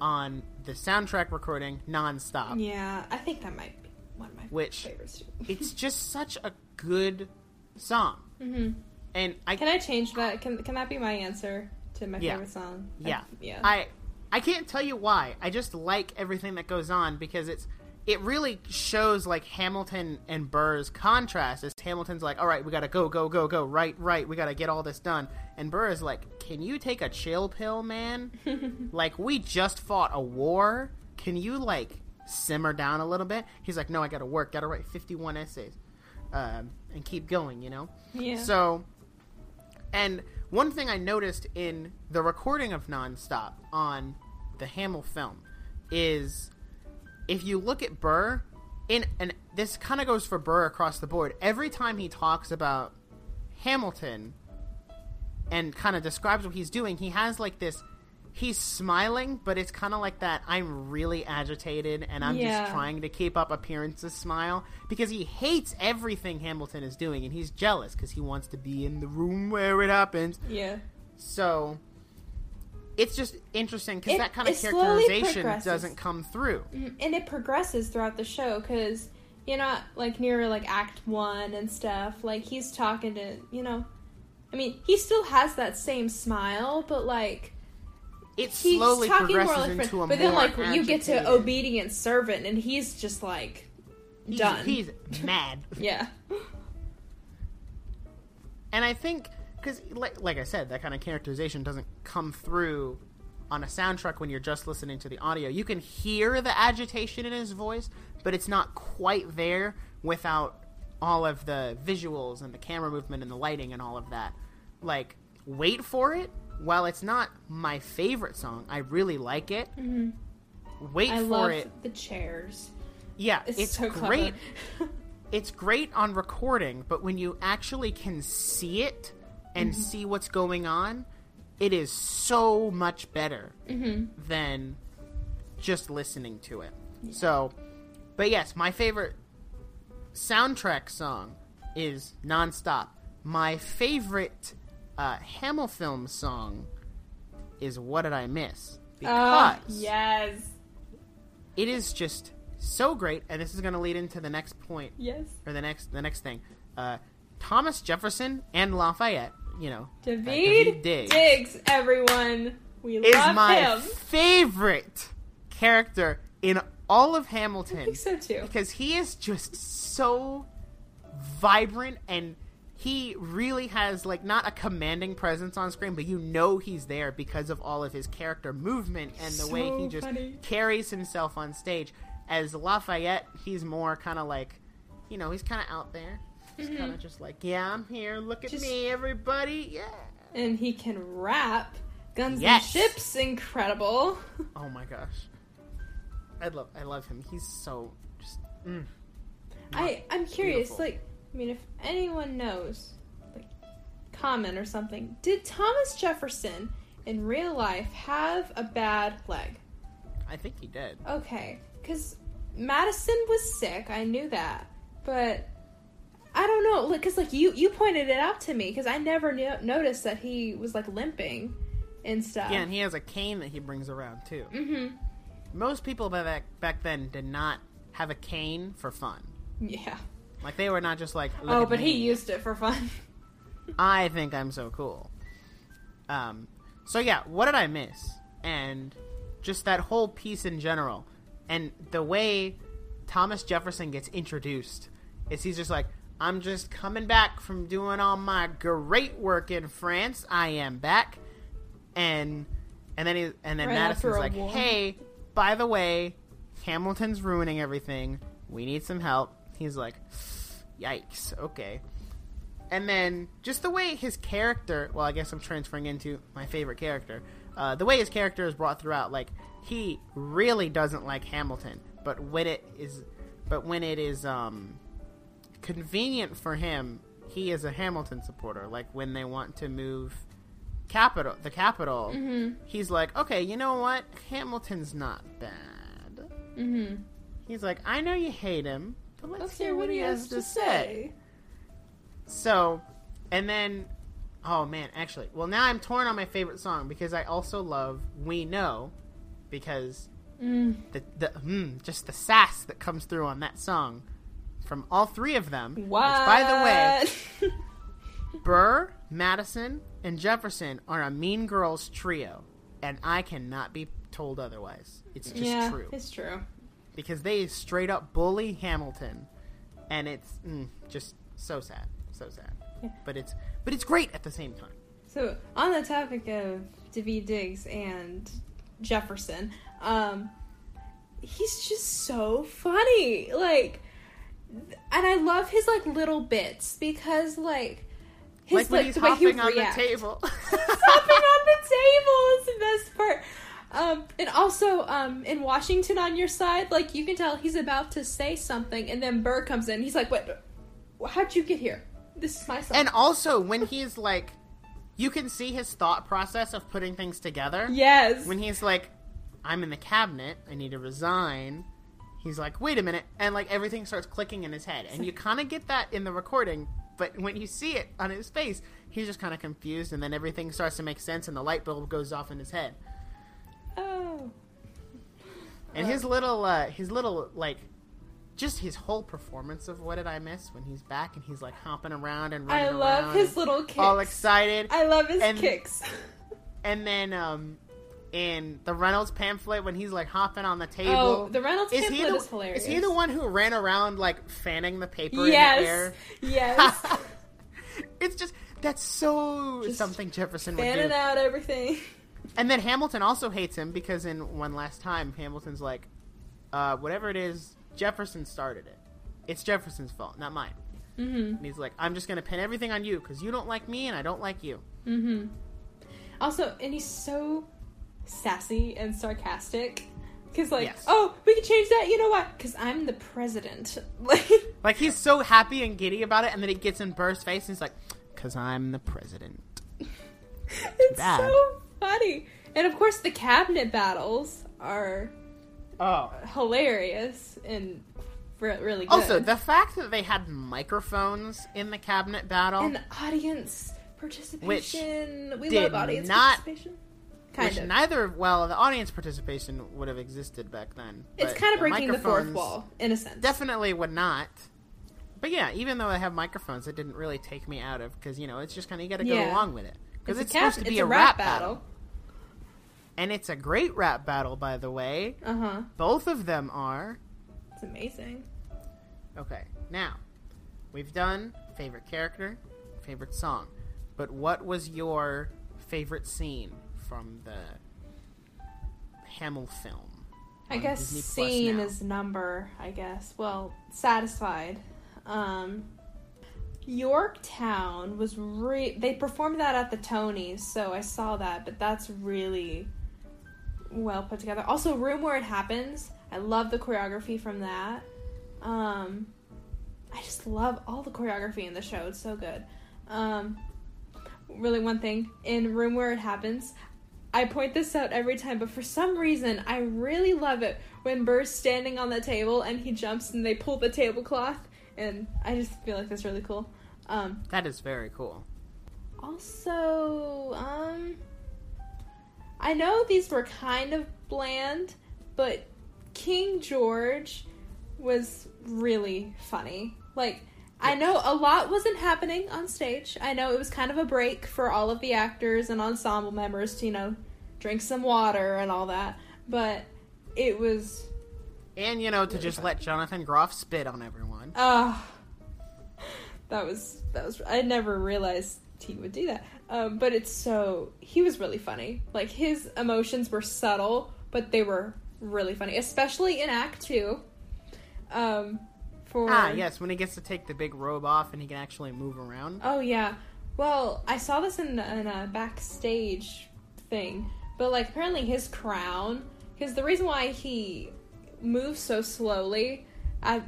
on the soundtrack recording, Nonstop. Yeah, I think that might be. one of my Which- favorites. too. it's just such a good song. hmm And I Can I change that? Can Can that be my answer to my Yeah. favorite song? Yeah. I- yeah. I I can't tell you why. I just like everything that goes on because it's it really shows like Hamilton and Burr's contrast. As Hamilton's like, "All right, we gotta go, go, go, go, right, right. We gotta get all this done," and Burr is like, "Can you take a chill pill, man? like we just fought a war. Can you like simmer down a little bit?" He's like, "No, I gotta work. Gotta write fifty-one essays, um, and keep going." You know. yeah. So, and one thing I noticed in the recording of Nonstop on the Hamilfilm is if you look at Burr, in and this kind of goes for Burr across the board. Every time he talks about Hamilton and kind of describes what he's doing, he has like this. He's smiling, but it's kind of like that. I'm really agitated, and I'm Yeah. just trying to keep up appearances smile because he hates everything Hamilton is doing, and he's jealous because he wants to be in the room where it happens. yeah. So it's just interesting because that kind of characterization doesn't come through. Mhm. and it progresses throughout the show because you know like near like act one and stuff like he's talking to you know i mean he still has that same smile but like It he's slowly talking more progresses like into a but then like you get to obedient servant and he's just like he's, done He's mad, yeah and I think because, like, like I said, that kind of characterization doesn't come through on a soundtrack when you're just listening to the audio. You can hear the agitation in his voice, but it's not quite there without all of the visuals and the camera movement and the lighting and all of that. Like, wait for it. While it's not my favorite song, I really like it. Wait i for love it. the chairs Yeah, it's, it's, so great. It's great on recording, but when you actually can see it and Mm-hmm. see what's going on, it is so much better Mm-hmm. than just listening to it. So, but yes, my favorite soundtrack song is Nonstop. My favorite uh, Hamilfilm song is What Did I Miss? Because Ah, yes. it is just so great, and this is going to lead into the next point. Yes. Or the next the next thing. Uh, Thomas Jefferson and Lafayette, you know, uh, david, Diggs, diggs. everyone. We is love my him. favorite character in all of i Hamilton think so too. Because he is just so vibrant and he really has like not a commanding presence on screen but you know he's there because of all of his character movement and the way he just funny. carries himself on stage as lafayette he's more kind of like you know he's kind of out there he's kind of just like yeah i'm here look at Mm-hmm. Just- me everybody yeah and he can rap. Guns Yes. and Ships, incredible. oh my gosh i love i love him he's so just mm. I I'm curious, Beautiful. like, I mean, if anyone knows, like, comment or something. Did Thomas Jefferson in real life have a bad leg? i think he did Okay, because Madison was sick. I knew that, but I don't know, like, cause like you you pointed it out to me because I never knew, noticed that he was like limping and stuff. yeah and he has a cane that he brings around too mm-hmm. most people back back then did not have a cane for fun. Yeah. Like they were not just like. Oh, but he used it for fun. I think I'm so cool. Um. So yeah, what did I miss? And just that whole piece in general, and the way Thomas Jefferson gets introduced is he's just like, I'm just coming back from doing all my great work in France. I am back, and and then he and then Right Madison's like, war. Hey, by the way, Hamilton's ruining everything. We need some help. He's like, Yikes. Okay. And then just the way his character, well, I guess I'm transferring into my favorite character. Uh, the way his character is brought throughout, like he really doesn't like Hamilton, but when it is, but when it is um, convenient for him, he is a Hamilton supporter. Like when they want to move capital, the capital, Mm-hmm. he's like, okay, you know what? Hamilton's not bad. Mm-hmm. He's like, I know you hate him, but let's, Let's hear what he has to say. So, and then, oh man, actually, well, now I'm torn on my favorite song because I also love We Know because Mm. The the mm, just the sass that comes through on that song from all three of them. Which, What? by the way, Burr, Madison, and Jefferson are a Mean Girls trio, and I cannot be told otherwise. It's just yeah, true it's true. Because they straight up bully Hamilton, and it's mm, just so sad, so sad. Yeah. But it's but it's great at the same time. So, on the topic of David Diggs and Jefferson, um, he's just so funny. Like, and I love his like little bits because like his like when he's the way he hopping on reacts. the table. hopping on the table is the best part. Um, and also, um, in Washington on your side, like you can tell he's about to say something, and then Burr comes in. He's like, "What? How'd you get here? This is my son." And also when he's like, you can see his thought process of putting things together. yes, When he's like, I'm in the cabinet, I need to resign. He's like, wait a minute, and like everything starts clicking in his head, and you kind of get that in the recording. But when you see it on his face, he's just kind of confused, and then everything starts to make sense, and the light bulb goes off in his head. Oh, And his little, uh, his little like, just his whole performance of what did I miss when he's back and he's like hopping around and running I love his little kicks. all excited. I love his And- kicks. And then um in the Reynolds pamphlet when he's like hopping on the table. Oh, the Reynolds is pamphlet he the, is hilarious. Is he the one who ran around like fanning the paper Yes, in the air? yes, it's just that's so Just something Jefferson would do. fanning out everything. And then Hamilton also hates him because in one last time Hamilton's like, uh, whatever it is, Jefferson started it. It's Jefferson's fault, not mine. Mm-hmm. And he's like, I'm just gonna pin everything on you because you don't like me and I don't like you. Mm-hmm. Also, and he's so sassy and sarcastic. Cause like, Yes. oh, we can change that. You know what? Cause I'm the president. Like, he's so happy and giddy about it, and then it gets in Burr's face, and he's like, "Cause I'm the president." it's bad. so funny. And of course, the cabinet battles are Oh. hilarious and re- really good. Also, the fact that they had microphones in the cabinet battle, and audience participation. we did love audience not- participation. Kind which of. neither well, the audience participation would have existed back then. it's kind of breaking the fourth wall in a sense. Definitely would not. But yeah, even though I have microphones, it didn't really take me out of because you know it's just kind of you got to go Yeah. along with it because it's, a cap- supposed to be a, a rap battle. battle. and it's a great rap battle, by the way. Uh huh. Both of them are. It's amazing. Okay, now we've done favorite character, favorite song, but what was your favorite scene from the Hamilfilm? I guess Disney scene now? is number, I guess. Well, satisfied. Um Yorktown was re they performed that at the Tonys, so I saw that, but that's really well put together. Also Room Where It Happens. I love the choreography from that. Um I just love all the choreography in the show. It's so good. Um really one thing in Room Where It Happens, I point this out every time, but for some reason, I really love it when Burr's standing on the table and he jumps and they pull the tablecloth, and I just feel like that's really cool. Um, That is very cool. also, um, I know these were kind of bland, but King George was really funny. Like, I know a lot wasn't happening on stage. I know it was kind of a break for all of the actors and ensemble members to, you know, drink some water and all that. But it was, And you know, to just let Jonathan Groff spit on everyone. Uh, that was, that was, I never realized he would do that. Um, but it's so, he was really funny. Like, his emotions were subtle, but they were really funny, especially in Act Two. Um, for Ah, yes, when he gets to take the big robe off and he can actually move around. Oh yeah. Well, I saw this in, in a backstage thing, but like apparently his crown, because the reason why he moves so slowly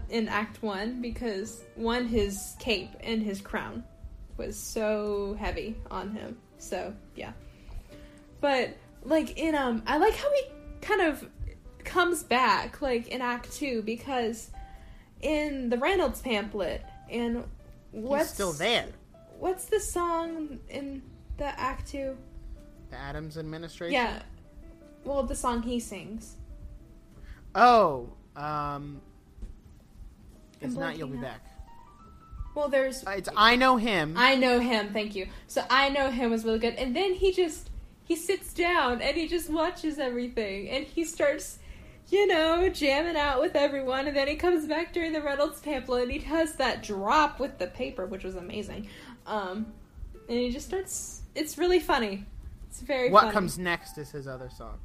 in Act One, because one his cape and his crown was so heavy on him. So yeah. But like in um, I like how he kind of comes back like in Act Two because in the Reynolds pamphlet and what's He's still there. What's the song in the act two? The Adams administration. Yeah. Well, the song he sings. Oh, um, it's not. You'll be out. back. Well, there's Uh, It's I know him. I know him, thank you. So I know him was really good. And then he just he sits down and he just watches everything and he starts you know, jamming out with everyone, and then he comes back during the Reynolds pamphlet and he does that drop with the paper, which was amazing. Um, and he just starts. It's really funny. It's very. what funny. comes next is his other song.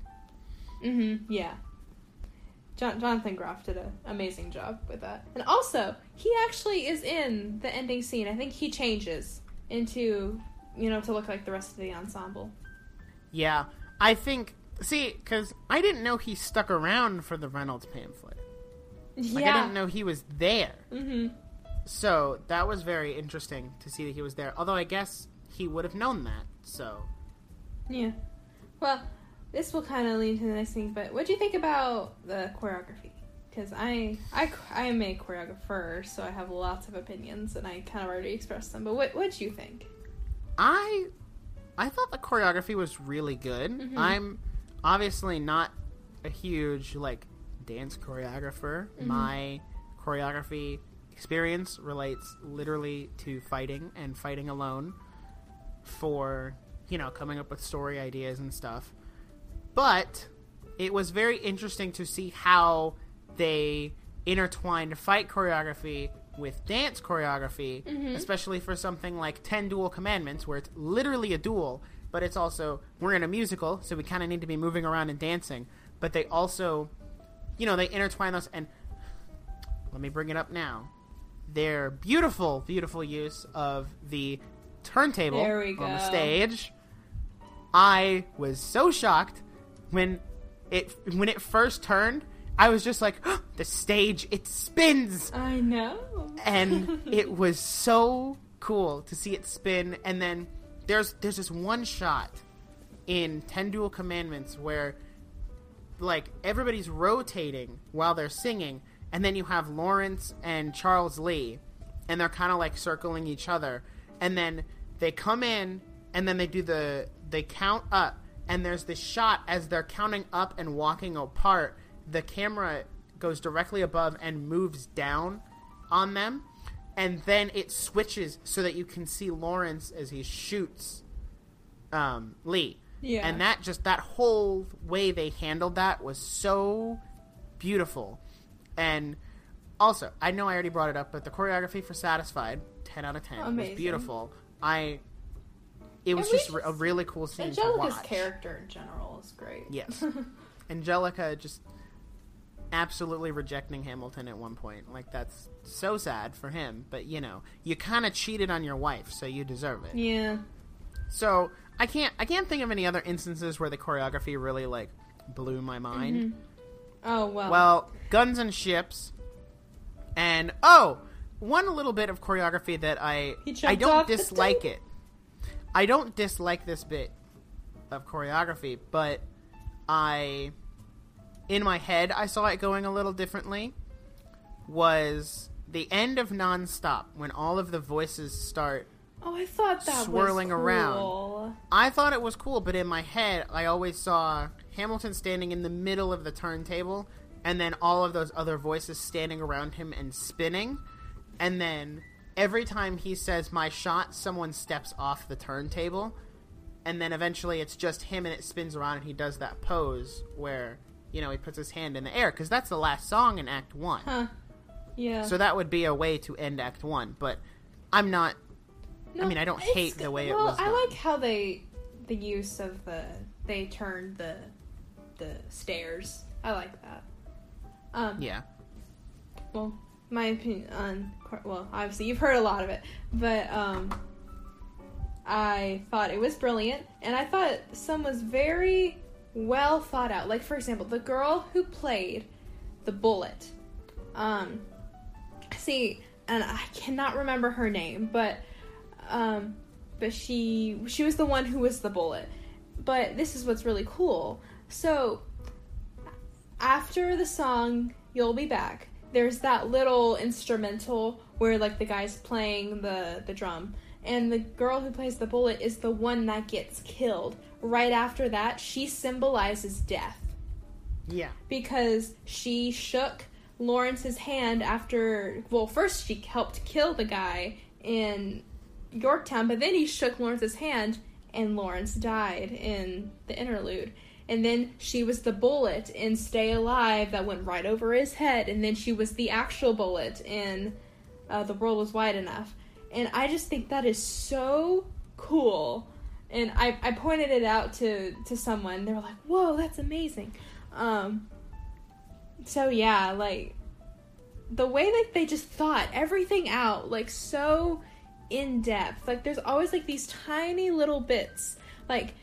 Mm-hmm. Yeah. John- Jonathan Groff did an amazing job with that. And also, he actually is in the ending scene. I think he changes into, you know, to look like the rest of the ensemble. Yeah, I think. See, because I didn't know he stuck around for the Reynolds pamphlet. Like I didn't know he was there. Mm-hmm. So that was very interesting to see that he was there. Although I guess he would have known that. So Yeah. Well, this will kind of lead to the next thing. But what do you think about the choreography? Because I, I, I am a choreographer, so I have lots of opinions, and I kind of already expressed them. But what, what do you think? I, I thought the choreography was really good. Mhm. I'm obviously not a huge like dance choreographer. Mhm. My choreography experience relates literally to fighting and fighting alone for you know coming up with story ideas and stuff. But it was very interesting to see how they intertwined fight choreography with dance choreography, Mhm. especially for something like 10 Duel Commandments, where it's literally a duel, but it's also, we're in a musical, so we kind of need to be moving around and dancing. But they also, you know, they intertwine those, and let me bring it up now. Their beautiful, beautiful use of the turntable on the stage. I was so shocked when it when it first turned. I was just like, the stage it spins, I know. and it was so cool to see it spin. And then there's there's this one shot in Ten Duel Commandments where like everybody's rotating while they're singing, and then you have Laurens and Charles Lee, and they're kind of like circling each other, and then they come in, and then they do the they count up, and there's this shot as they're counting up and walking apart. The camera goes directly above and moves down on them, and then it switches so that you can see Laurens as he shoots um, Lee. Yeah. And that just that whole way they handled that was so beautiful. And also, I know I already brought it up, but the choreography for Satisfied, 10 out of 10, Amazing. was beautiful. I it was we just a really cool scene to Angelica's character in general is great. Yes. Angelica just absolutely rejecting Hamilton at one point. Like that's so sad for him, but you know, you kind of cheated on your wife, so you deserve it. yeah. So I can't I can't think of any other instances where the choreography really like blew my mind. Mm-hmm. Oh well. Well, Guns and Ships, and oh, one little bit of choreography that I I don't dislike it. I don't dislike this bit of choreography, but I in my head I saw it going a little differently. Was the end of Nonstop when all of the voices start oh, I thought that swirling was around. cool. I thought it was cool, but in my head, I always saw Hamilton standing in the middle of the turntable, and then all of those other voices standing around him and spinning. And then every time he says, My shot, someone steps off the turntable. And then eventually it's just him and it spins around, and he does that pose where, you know, he puts his hand in the air, because that's the last song in Act 1. Huh. Yeah. So that would be a way to end Act 1, but I'm not. I mean, I don't hate the way it was. well, I like how they the use of the they turned the the stairs. I like that. Um, Yeah. well, my opinion on well, obviously you've heard a lot of it, but um, I thought it was brilliant, and I thought some was very well thought out. Like for example, the girl who played the bullet. Um, see, and I cannot remember her name, but um, but she she was the one who was the bullet. But this is what's really cool. So after the song "You'll Be Back," there's that little instrumental where like the guy's playing the the drum, and the girl who plays the bullet is the one that gets killed. Right after that, she symbolizes death. Yeah. because she shook Laurens's hand after. Well, first she helped kill the guy in Yorktown, but then he shook Laurens's hand and Laurens died in the interlude. And then she was the bullet in Stay Alive that went right over his head, and then she was the actual bullet in uh, The World Was Wide Enough. And I just think that is so cool. And I, I pointed it out to, to someone. They were like, whoa, that's amazing. Um, so yeah, like the way that they just thought everything out, like so in depth. Like there's always like these tiny little bits, like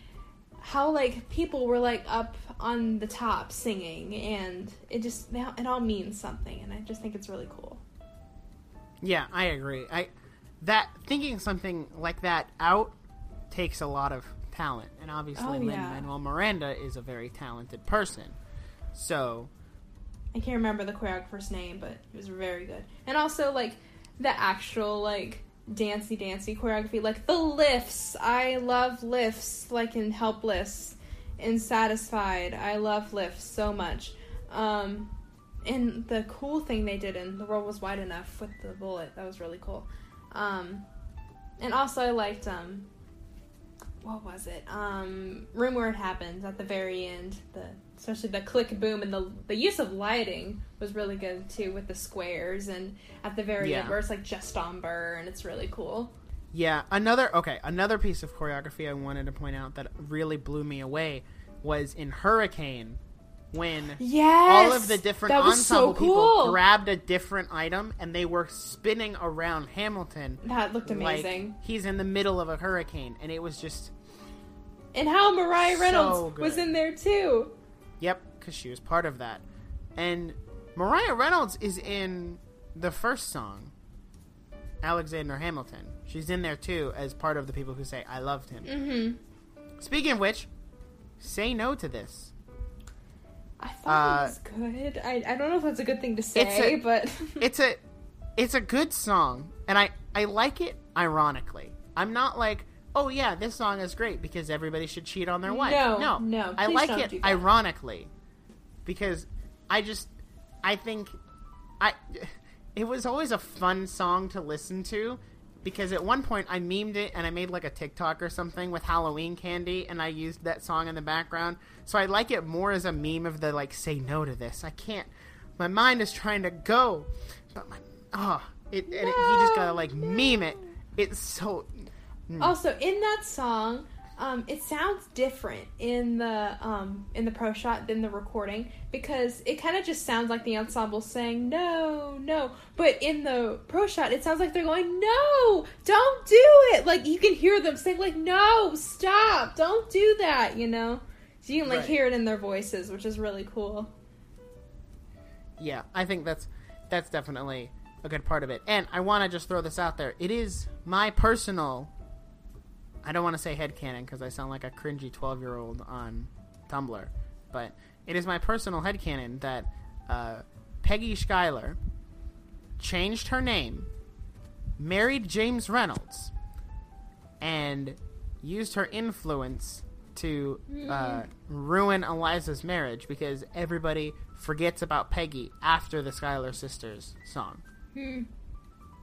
how like people were like up on the top singing, and it just it all means something, and I just think it's really cool. Yeah, I agree. I that thinking something like that out takes a lot of talent, and obviously Oh, yeah. Manuel Miranda is a very talented person. So I can't remember the choreographer's name, but it was very good. And also like the actual like dancey dancey choreography, like the lifts. I love lifts, like in Helpless, and Satisfied. I love lifts so much. Um, and the cool thing they did in The World Was Wide Enough with the bullet, that was really cool. Um, and also I liked um, what was it? Um, Room Where It Happens at the very end. The especially the click boom and the the use of lighting was really good too with the squares and at the very Yeah. end where it's like just ombre and it's really cool. yeah, another okay, another piece of choreography I wanted to point out that really blew me away was in Hurricane when Yes, all of the different ensemble so people grabbed a different item and they were spinning around Hamilton. that looked like amazing. he's in the middle of a hurricane, and it was just and how Mariah so Reynolds was in there too. Yep, because she was part of that. And Mariah Reynolds is in the first song, Alexander Hamilton. She's in there too as part of the people who say, I loved him. Mm-hmm. Speaking of which, say no to this. I thought Uh, it was good. I, I don't know if that's a good thing to say, a- but It's a it's a good song, and I, I like it ironically. I'm not like, oh yeah, this song is great because everybody should cheat on their wife. No, no, no, I like it ironically because I just I think I it was always a fun song to listen to because at one point I memed it and I made like a TikTok or something with Halloween candy and I used that song in the background. So I like it more as a meme of the like say no to this. I can't my mind is trying to go but my oh it and it, you just gotta like meme it. It's so Also, in that song, um, it sounds different in the um, in the pro shot than the recording because it kind of just sounds like the ensemble saying no, no. But in the pro shot, it sounds like they're going no, don't do it. Like you can hear them saying like no, stop, don't do that. You know, so you can like Right. hear it in their voices, which is really cool. Yeah, I think that's that's definitely a good part of it. And I want to just throw this out there. It is my personal I don't want to say headcanon because I sound like a cringy 12-year-old on Tumblr, but it is my personal headcanon that uh, Peggy Schuyler changed her name, married James Reynolds, and used her influence to uh, ruin Eliza's marriage because everybody forgets about Peggy after the Schuyler sisters song. Hmm.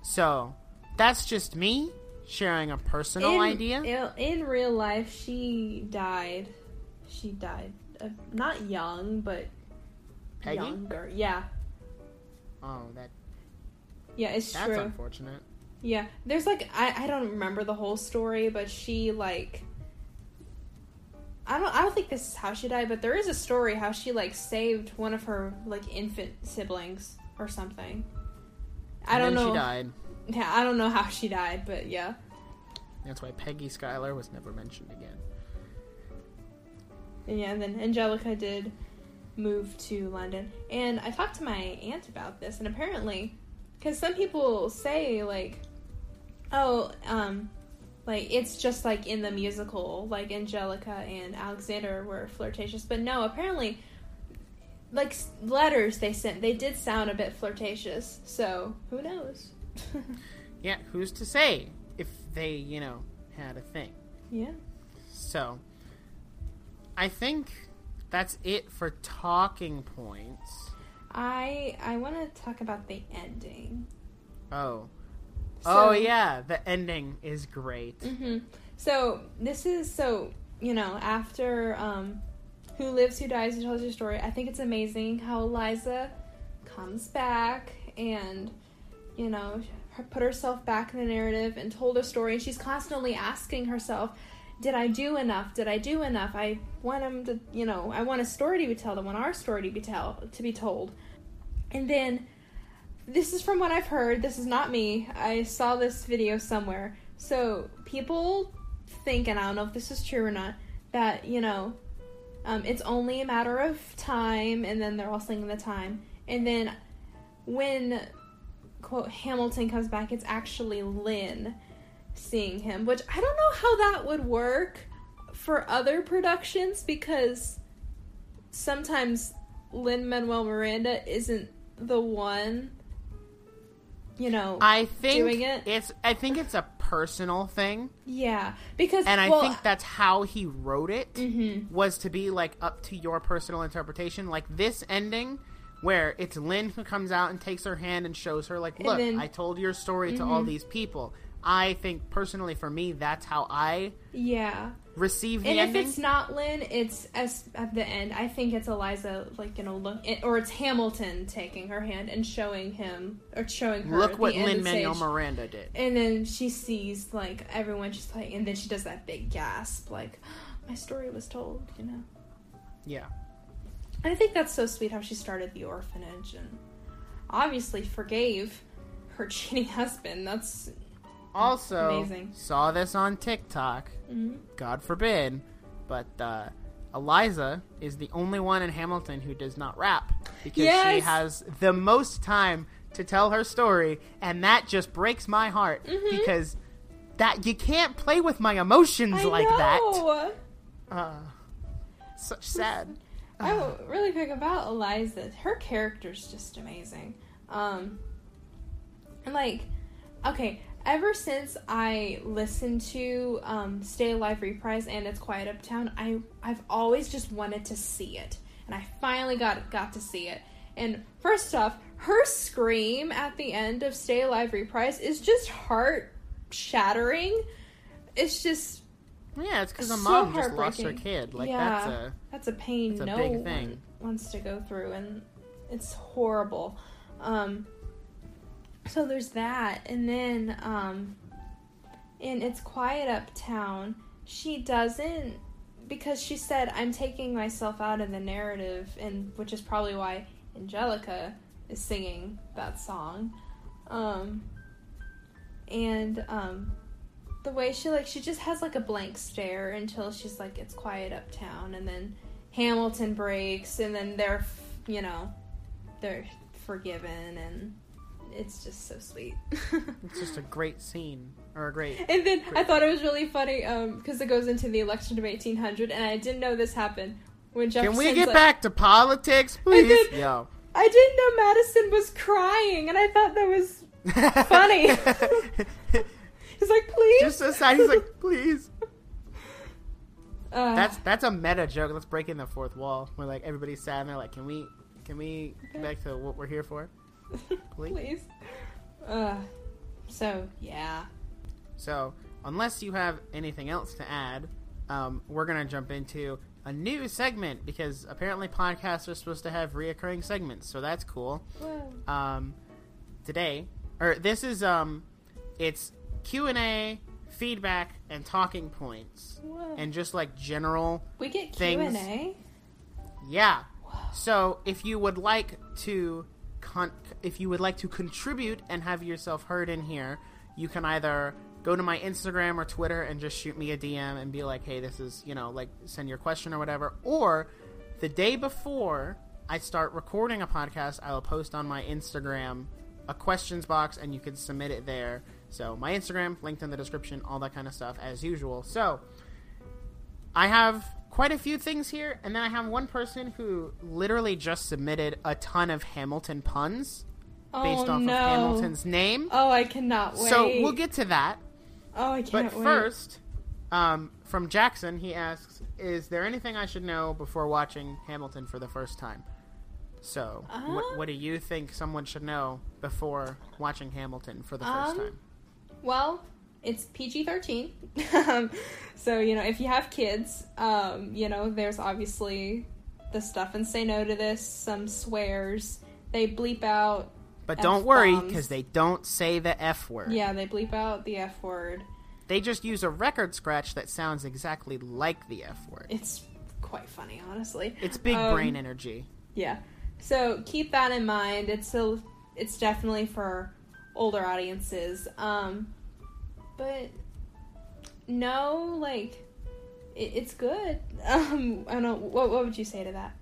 So that's just me sharing a personal in, idea. In, in real life, she died. She died uh, not young, but Peggy? younger. Yeah, oh, that yeah, it's that's true. unfortunate. Yeah, there's like I, I don't remember the whole story, but she like I don't I don't think this is how she died, but there is a story how she like saved one of her like infant siblings or something. I And don't know. She died. Yeah, I don't know how she died, but yeah. That's why Peggy Schuyler was never mentioned again. And yeah, and then Angelica did move to London. And I talked to my aunt about this, and apparently, because some people say, like, oh, um, like, it's just like in the musical, like Angelica and Alexander were flirtatious. But no, apparently, like, letters they sent, they did sound a bit flirtatious. So, who knows? Yeah, who's to say if they, you know, had a thing? yeah. So, I think that's it for talking points. I I want to talk about the ending. Oh. So- oh yeah, the ending is great. hmm So this is so you know after um, who lives, who dies, who tells your story. I think it's amazing how Eliza comes back and you know put herself back in the narrative and told a story. And she's constantly asking herself, "Did I do enough? Did I do enough? I want him to, you know, I want a story to be told. I want our story to be tell to be told." And then this is from what I've heard. This is not me. I saw this video somewhere. So people think, and I don't know if this is true or not, that you know, um, it's only a matter of time, and then they're all singing the time, and then when quote Hamilton comes back, it's actually Lin seeing him, which I don't know how that would work for other productions because sometimes Lin Manuel Miranda isn't the one, you know. I think Doing it? it's I think it's a personal thing, yeah, because and I well, think that's how he wrote it mhm. was to be like up to your personal interpretation. Like this ending where it's Lin who comes out and takes her hand and shows her like, look, then- I told your story to all Mhm. these people. I think personally for me that's how I yeah. receive the And ending. if it's not Lin, it's as at the end. I think it's Eliza, like you know, look, it, or it's Hamilton taking her hand and showing him or showing her. Look what Lin Manuel. Miranda did. And then she sees like everyone just like, and then she does that big gasp, like, "My story was told," you know. Yeah. I think that's so sweet how she started the orphanage and obviously forgave her cheating husband. That's Also, Amazing. saw this on TikTok. mhm. God forbid, but uh, Eliza is the only one in Hamilton who does not rap because she has the most time to tell her story, and that just breaks my heart Mhm. because that you can't play with my emotions I like know. that. Uh, such sad. Oh, really quick about Eliza. Her character's just amazing. Um, and like, okay, ever since I listened to um, Stay Alive Reprise and It's Quiet Uptown, I I've always just wanted to see it, and I finally got got to see it. And first off, her scream at the end of Stay Alive Reprise is just heart shattering. It's just Yeah, it's because a So mom just lost her kid. Like Yeah. that's a that's a pain It's a no big thing. one wants to go through and it's horrible um so there's that and then um in it's quiet uptown she doesn't because she said i'm taking myself out of the narrative and which is probably why angelica is singing that song um and um the way she like she just has like a blank stare until she's like it's quiet uptown and then hamilton breaks and then they're f- you know they're forgiven and it's just so sweet it's just a great scene or a great. and then i thought it was really funny um because it goes into the election of 1800 and i didn't know this happened when Can we get like, back to politics, please? Yo. i didn't know madison was crying and i thought that was Funny. he's like please Just aside, he's like, please. Uh, That's that's a meta joke. Let's break in the fourth wall. Where like everybody's sad and they're like, can we can we get back to what we're here for? Please. please uh so yeah So unless you have anything else to add, um, we're gonna jump into a new segment because apparently podcasts are supposed to have reoccurring segments. So that's cool. Um, today, or this is um, it's Q and A, feedback, and talking points, Whoa. and just like general, we get Q things- and A. yeah. So if you would like to, con- if you would like to contribute and have yourself heard in here, you can either go to my Instagram or Twitter and just shoot me a DM and be like, "Hey, this is you know like send your question or whatever," or the day before I start recording a podcast, I will post on my Instagram a questions box and you can submit it there. So my Instagram linked in the description, all that kind of stuff as usual. So I have quite a few things here, and then I have one person who literally just submitted a ton of Hamilton puns based oh off no! of Hamilton's name. Oh, I cannot wait. So we'll get to that. Oh, I But can't wait. first, um, from Jackson, he asks, is there anything I should know before watching Hamilton for the first time? So, Uh, what, what do you think someone should know before watching Hamilton for the first Um, time? Well, it's PG thirteen, um, so you know if you have kids, um, you know there's obviously the stuff and say no to this, some swears, they bleep out. But don't worry, because they don't say the F word. Yeah, they bleep out the F word. They just use a record scratch that sounds exactly like the F word. It's quite funny, honestly. It's big Um, brain energy. Yeah. So keep that in mind. It's still it's definitely for older audiences. Um but no, like it, it's good. Um I don't know what what would you say to that?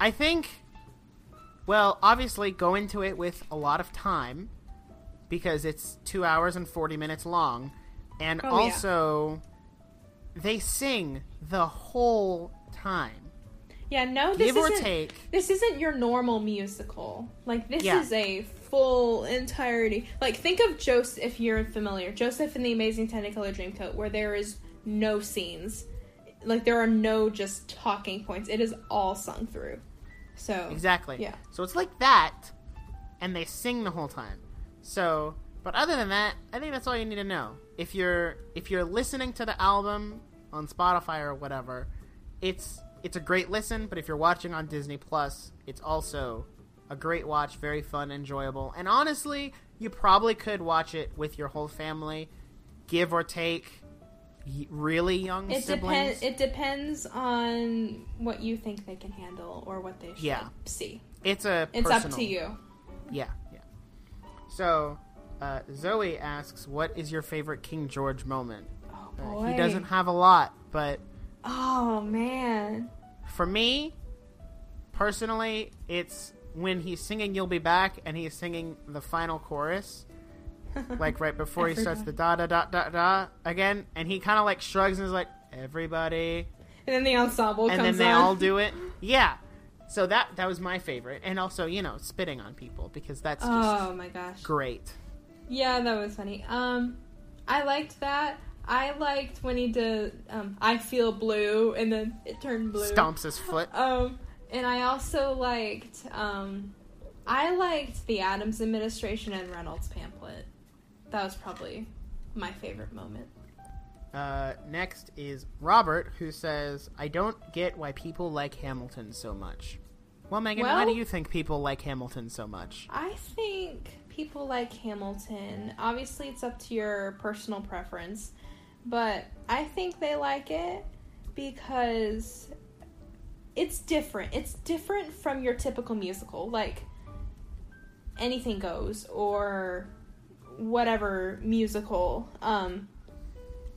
I think, well, obviously go into it with a lot of time because it's two hours and 40 minutes long. And Oh, yeah. also, they sing the whole time. Yeah, no, this Give or isn't take. this isn't your normal musical. Like this Yeah. is a full entirety. Like think of Joseph if you're familiar. Joseph and the Amazing Technicolor Dreamcoat where there is no scenes. Like there are no just talking points. It is all sung through. So Exactly. Yeah. So it's like that, and they sing the whole time. So, but other than that, I think that's all you need to know. If you're if you're listening to the album on Spotify or whatever, it's it's a great listen. But if you're watching on Disney Plus, it's also a great watch, very fun, enjoyable, and honestly, you probably could watch it with your whole family, give or take. Really young it siblings. depends it depends on what you think they can handle or what they should Yeah. see. it's a It's up to you. Yeah, yeah. So, uh, Zoe asks, "What is your favorite King George moment?" Oh Uh, he doesn't have a lot, but Oh man. for me, personally, it's when he's singing "You'll Be Back" and he's singing the final chorus, like right before he starts the da da da da da again, and he kind of like shrugs and is like, "Everybody," And then the ensemble and then they on. all do it. Yeah. So that that was my favorite, and also you know spitting on people because that's just Oh my gosh. great. Yeah, that was funny. Um, I liked that. I liked when he did um, "I Feel Blue" and then it turned blue. Stomps his foot. Um, and I also liked um, I liked the Adams administration and Reynolds pamphlet. That was probably my favorite moment. Uh, next is Robert, who says, "I don't get why people like Hamilton so much." Well, Megan, why do you think people like Hamilton so much? I think people like Hamilton. Obviously, it's up to your personal preference, but I think they like it because it's different. It's different from your typical musical, like Anything Goes or whatever musical. Um,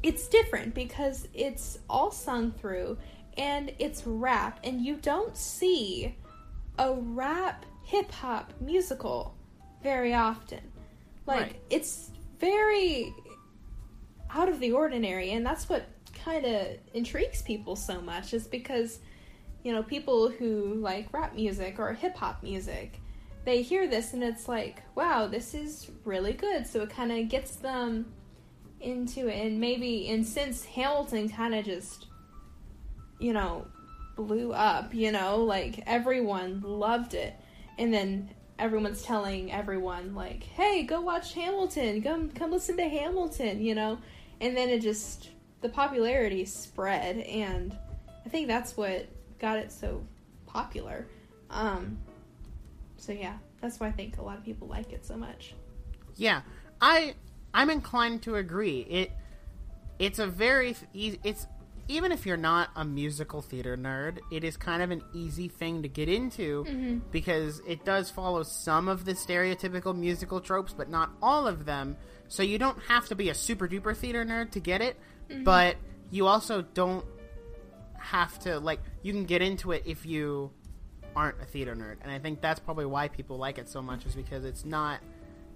it's different because it's all sung through and it's rap, and you don't see a rap hip hop musical very often. Like Right. it's very out of the ordinary and that's what kind of intrigues people so much is because you know people who like rap music or hip hop music they hear this and it's like wow this is really good. So it kind of gets them into it. And maybe and since Hamilton kind of just you know blew up you know like everyone loved it. And then everyone's telling everyone like hey go watch Hamilton. Come come listen to Hamilton you know and then it just the popularity spread and I think that's what got it so popular um so yeah that's why I think a lot of people like it so much Yeah, I I'm inclined to agree. It it's a very easy. It's even if you're not a musical theater nerd, it is kind of an easy thing to get into because it does follow some of the stereotypical musical tropes, but not all of them. So you don't have to be a super duper theater nerd to get it, mm-hmm. but you also don't have to like you can get into it if you aren't a theater nerd. And I think that's probably why people like it so much is because it's not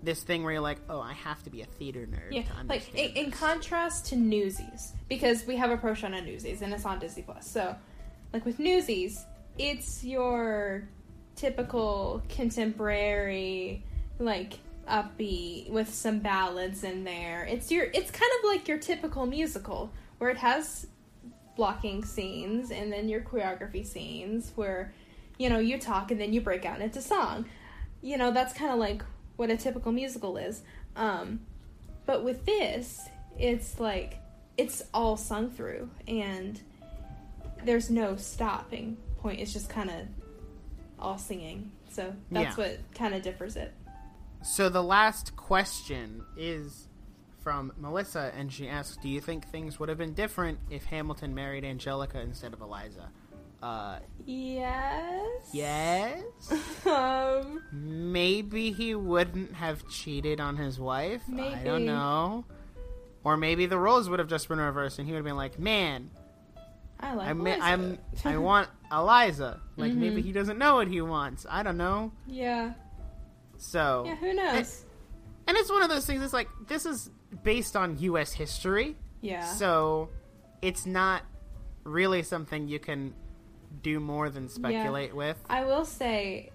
this thing where you're like, oh, I have to be a theater nerd Yeah, like in, in contrast to Newsies, because we have a pro show on Newsies and it's on Disney Plus. So, like with Newsies, it's your typical contemporary, like upbeat with some ballads in there. It's your, it's kind of like your typical musical where it has blocking scenes and then your choreography scenes where you know you talk and then you break out into song. You know that's kind of like what a typical musical is. Um, but with this it's like it's all sung through and there's no stopping point. It's just kind of all singing. So that's Yeah. what kind of differs it So the last question is from Melissa, and she asks, "Do you think things would have been different if Hamilton married Angelica instead of Eliza?" Uh, yes yes. um Maybe he wouldn't have cheated on his wife. Maybe. I Maybe. don't know. Or maybe the roles would have just been reversed, and he would have been like, "Man, i like I ma- Liza. I'm I want Eliza." Like maybe Mhm. he doesn't know what he wants. I don't know. yeah So yeah who knows And it's one of those things. It's like this is based on U.S. history, yeah so it's not really something you can do more than speculate with. I will say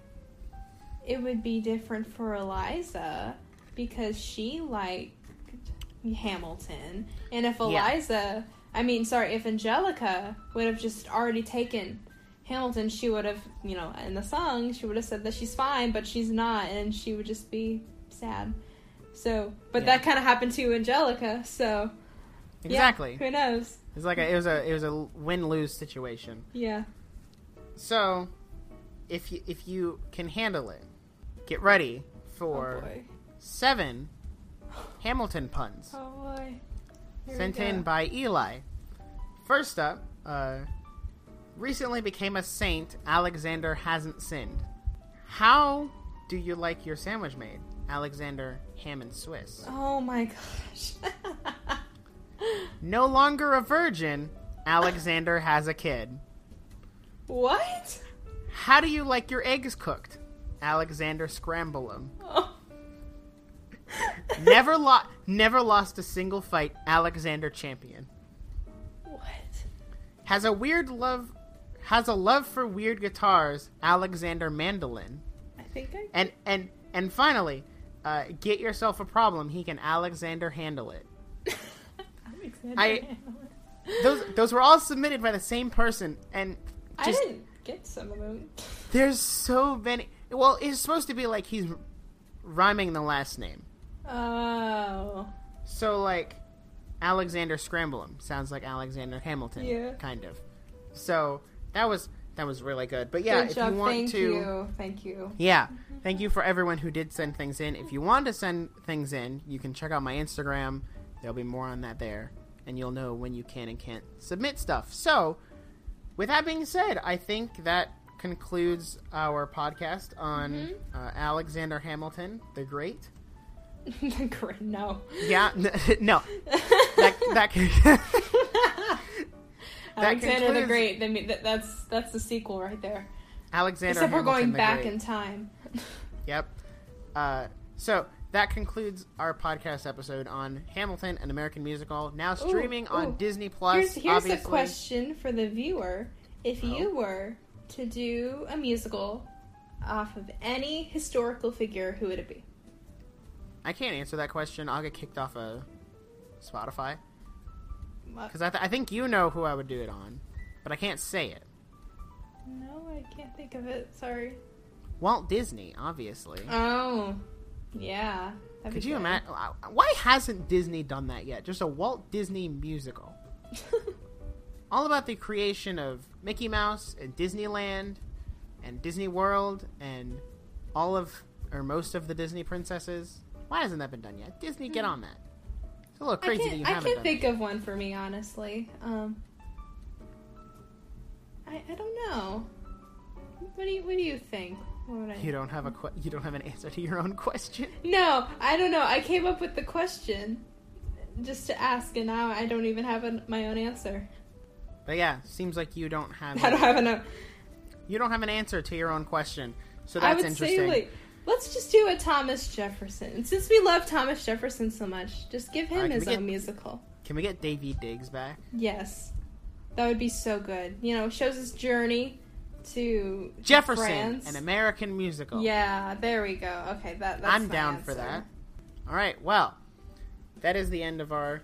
it would be different for Eliza because she liked Hamilton. And if Yeah. Eliza, I mean, sorry, if Angelica would have just already taken Hamilton, she would have, you know, in the song, she would have said that she's fine, but she's not, and she would just be sad. So, but Yeah. that kind of happened to Angelica, so yeah, Exactly. who knows? It's like a, it was a it was a win lose situation. Yeah. So if you if you can handle it, get ready Oh for boy. seven Hamilton puns Oh boy. Here sent in by Eli. First up, uh, recently became a saint. Alexander hasn't sinned. How do you like your sandwich made, Alexander Ham and Swiss? Oh my gosh. No longer a virgin, Alexander has a kid. what? How do you like your eggs cooked? Alexander scramble them. Oh. Never lo- never lost a single fight, Alexander champion. What? Has a weird love has a love for weird guitars, Alexander mandolin. I think I. And and and finally, uh, get yourself a problem, he can Alexander handle it. Alexander I- Hamilton. Those those were all submitted by the same person and I just didn't get some of them. there's so many well, it's supposed to be like he's rhyming the last name. Oh. So like Alexander Scramble 'em sounds like Alexander Hamilton, Yeah. kind of. So that was that was really good. But yeah, Good if job. you want Thank to, you. Thank you. yeah, thank you for everyone who did send things in. If you want to send things in, you can check out my Instagram. There'll be more on that there, and you'll know when you can and can't submit stuff. So, with that being said, I think that concludes our podcast on Mm-hmm. uh, Alexander Hamilton the Great. Great. No. Yeah, n- no, that that. Alexander the concludes- Great. That, that, that's that's the sequel right there. Alexander. Except we're going the back Great. in time. Yep. Uh, so that concludes our podcast episode on Hamilton, an American musical, now streaming on ooh. Disney Plus. here's here's obviously. a question for the viewer: If Oh. you were to do a musical off of any historical figure, who would it be? I can't answer that question. I'll get kicked off of Spotify? Because I, th- I think you know who I would do it on, but I can't say it. No, I can't think of it. Sorry. Walt Disney, obviously. Oh, yeah. Could you imagine? Uh, why hasn't Disney done that yet? Just a Walt Disney musical. all about the creation of Mickey Mouse and Disneyland and Disney World and all of or most of the Disney princesses. Why hasn't that been done yet? Disney, get hmm. on that. A little I crazy that can't, you I haven't can't done think it. of one for me, honestly. Um, I, I don't know. What do you What do you think? What I... You don't have a que- you don't have an answer to your own question. No, I don't know. I came up with the question just to ask, and now I don't even have an, my own answer. But yeah, seems like you don't have I don't have enough. you don't have an answer to your own question. So I that's would interesting. say, like, let's just do a Thomas Jefferson. Since we love Thomas Jefferson so much, just give him Alright, can his own get- musical. Can we get Daveed Diggs back? Yes, that would be so good. You know, shows his journey to Jefferson, France. an American musical. Yeah, there we go. Okay, that that's I'm down for that. All right, well, that is the end of our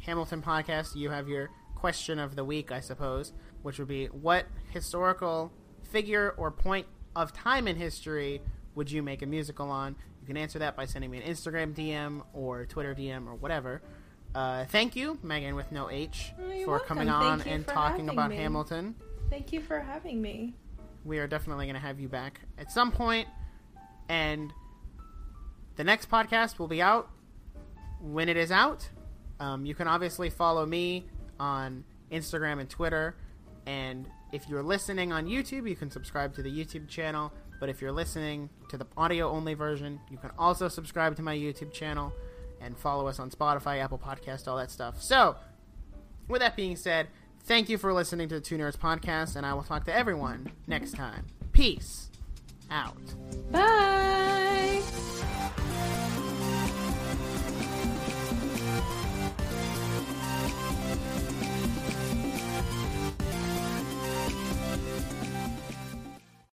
Hamilton podcast. You have your question of the week, I suppose, which would be what historical figure or point of time in history would you make a musical on? You can answer that by sending me an Instagram DM or Twitter DM or whatever. Uh, thank you, Megan with no H, Oh, you're for welcome. coming on and talking about me. Hamilton. Thank you for having me. We are definitely going to have you back at some point, and the next podcast will be out when it is out. Um, you can obviously follow me on Instagram and Twitter, and if you're listening on YouTube, you can subscribe to the YouTube channel. But if you're listening to the audio only version, you can also subscribe to my YouTube channel and follow us on Spotify, Apple Podcast, all that stuff. So, with that being said, thank you for listening to the Two Nerds podcast, and I will talk to everyone next time. Peace out. Bye.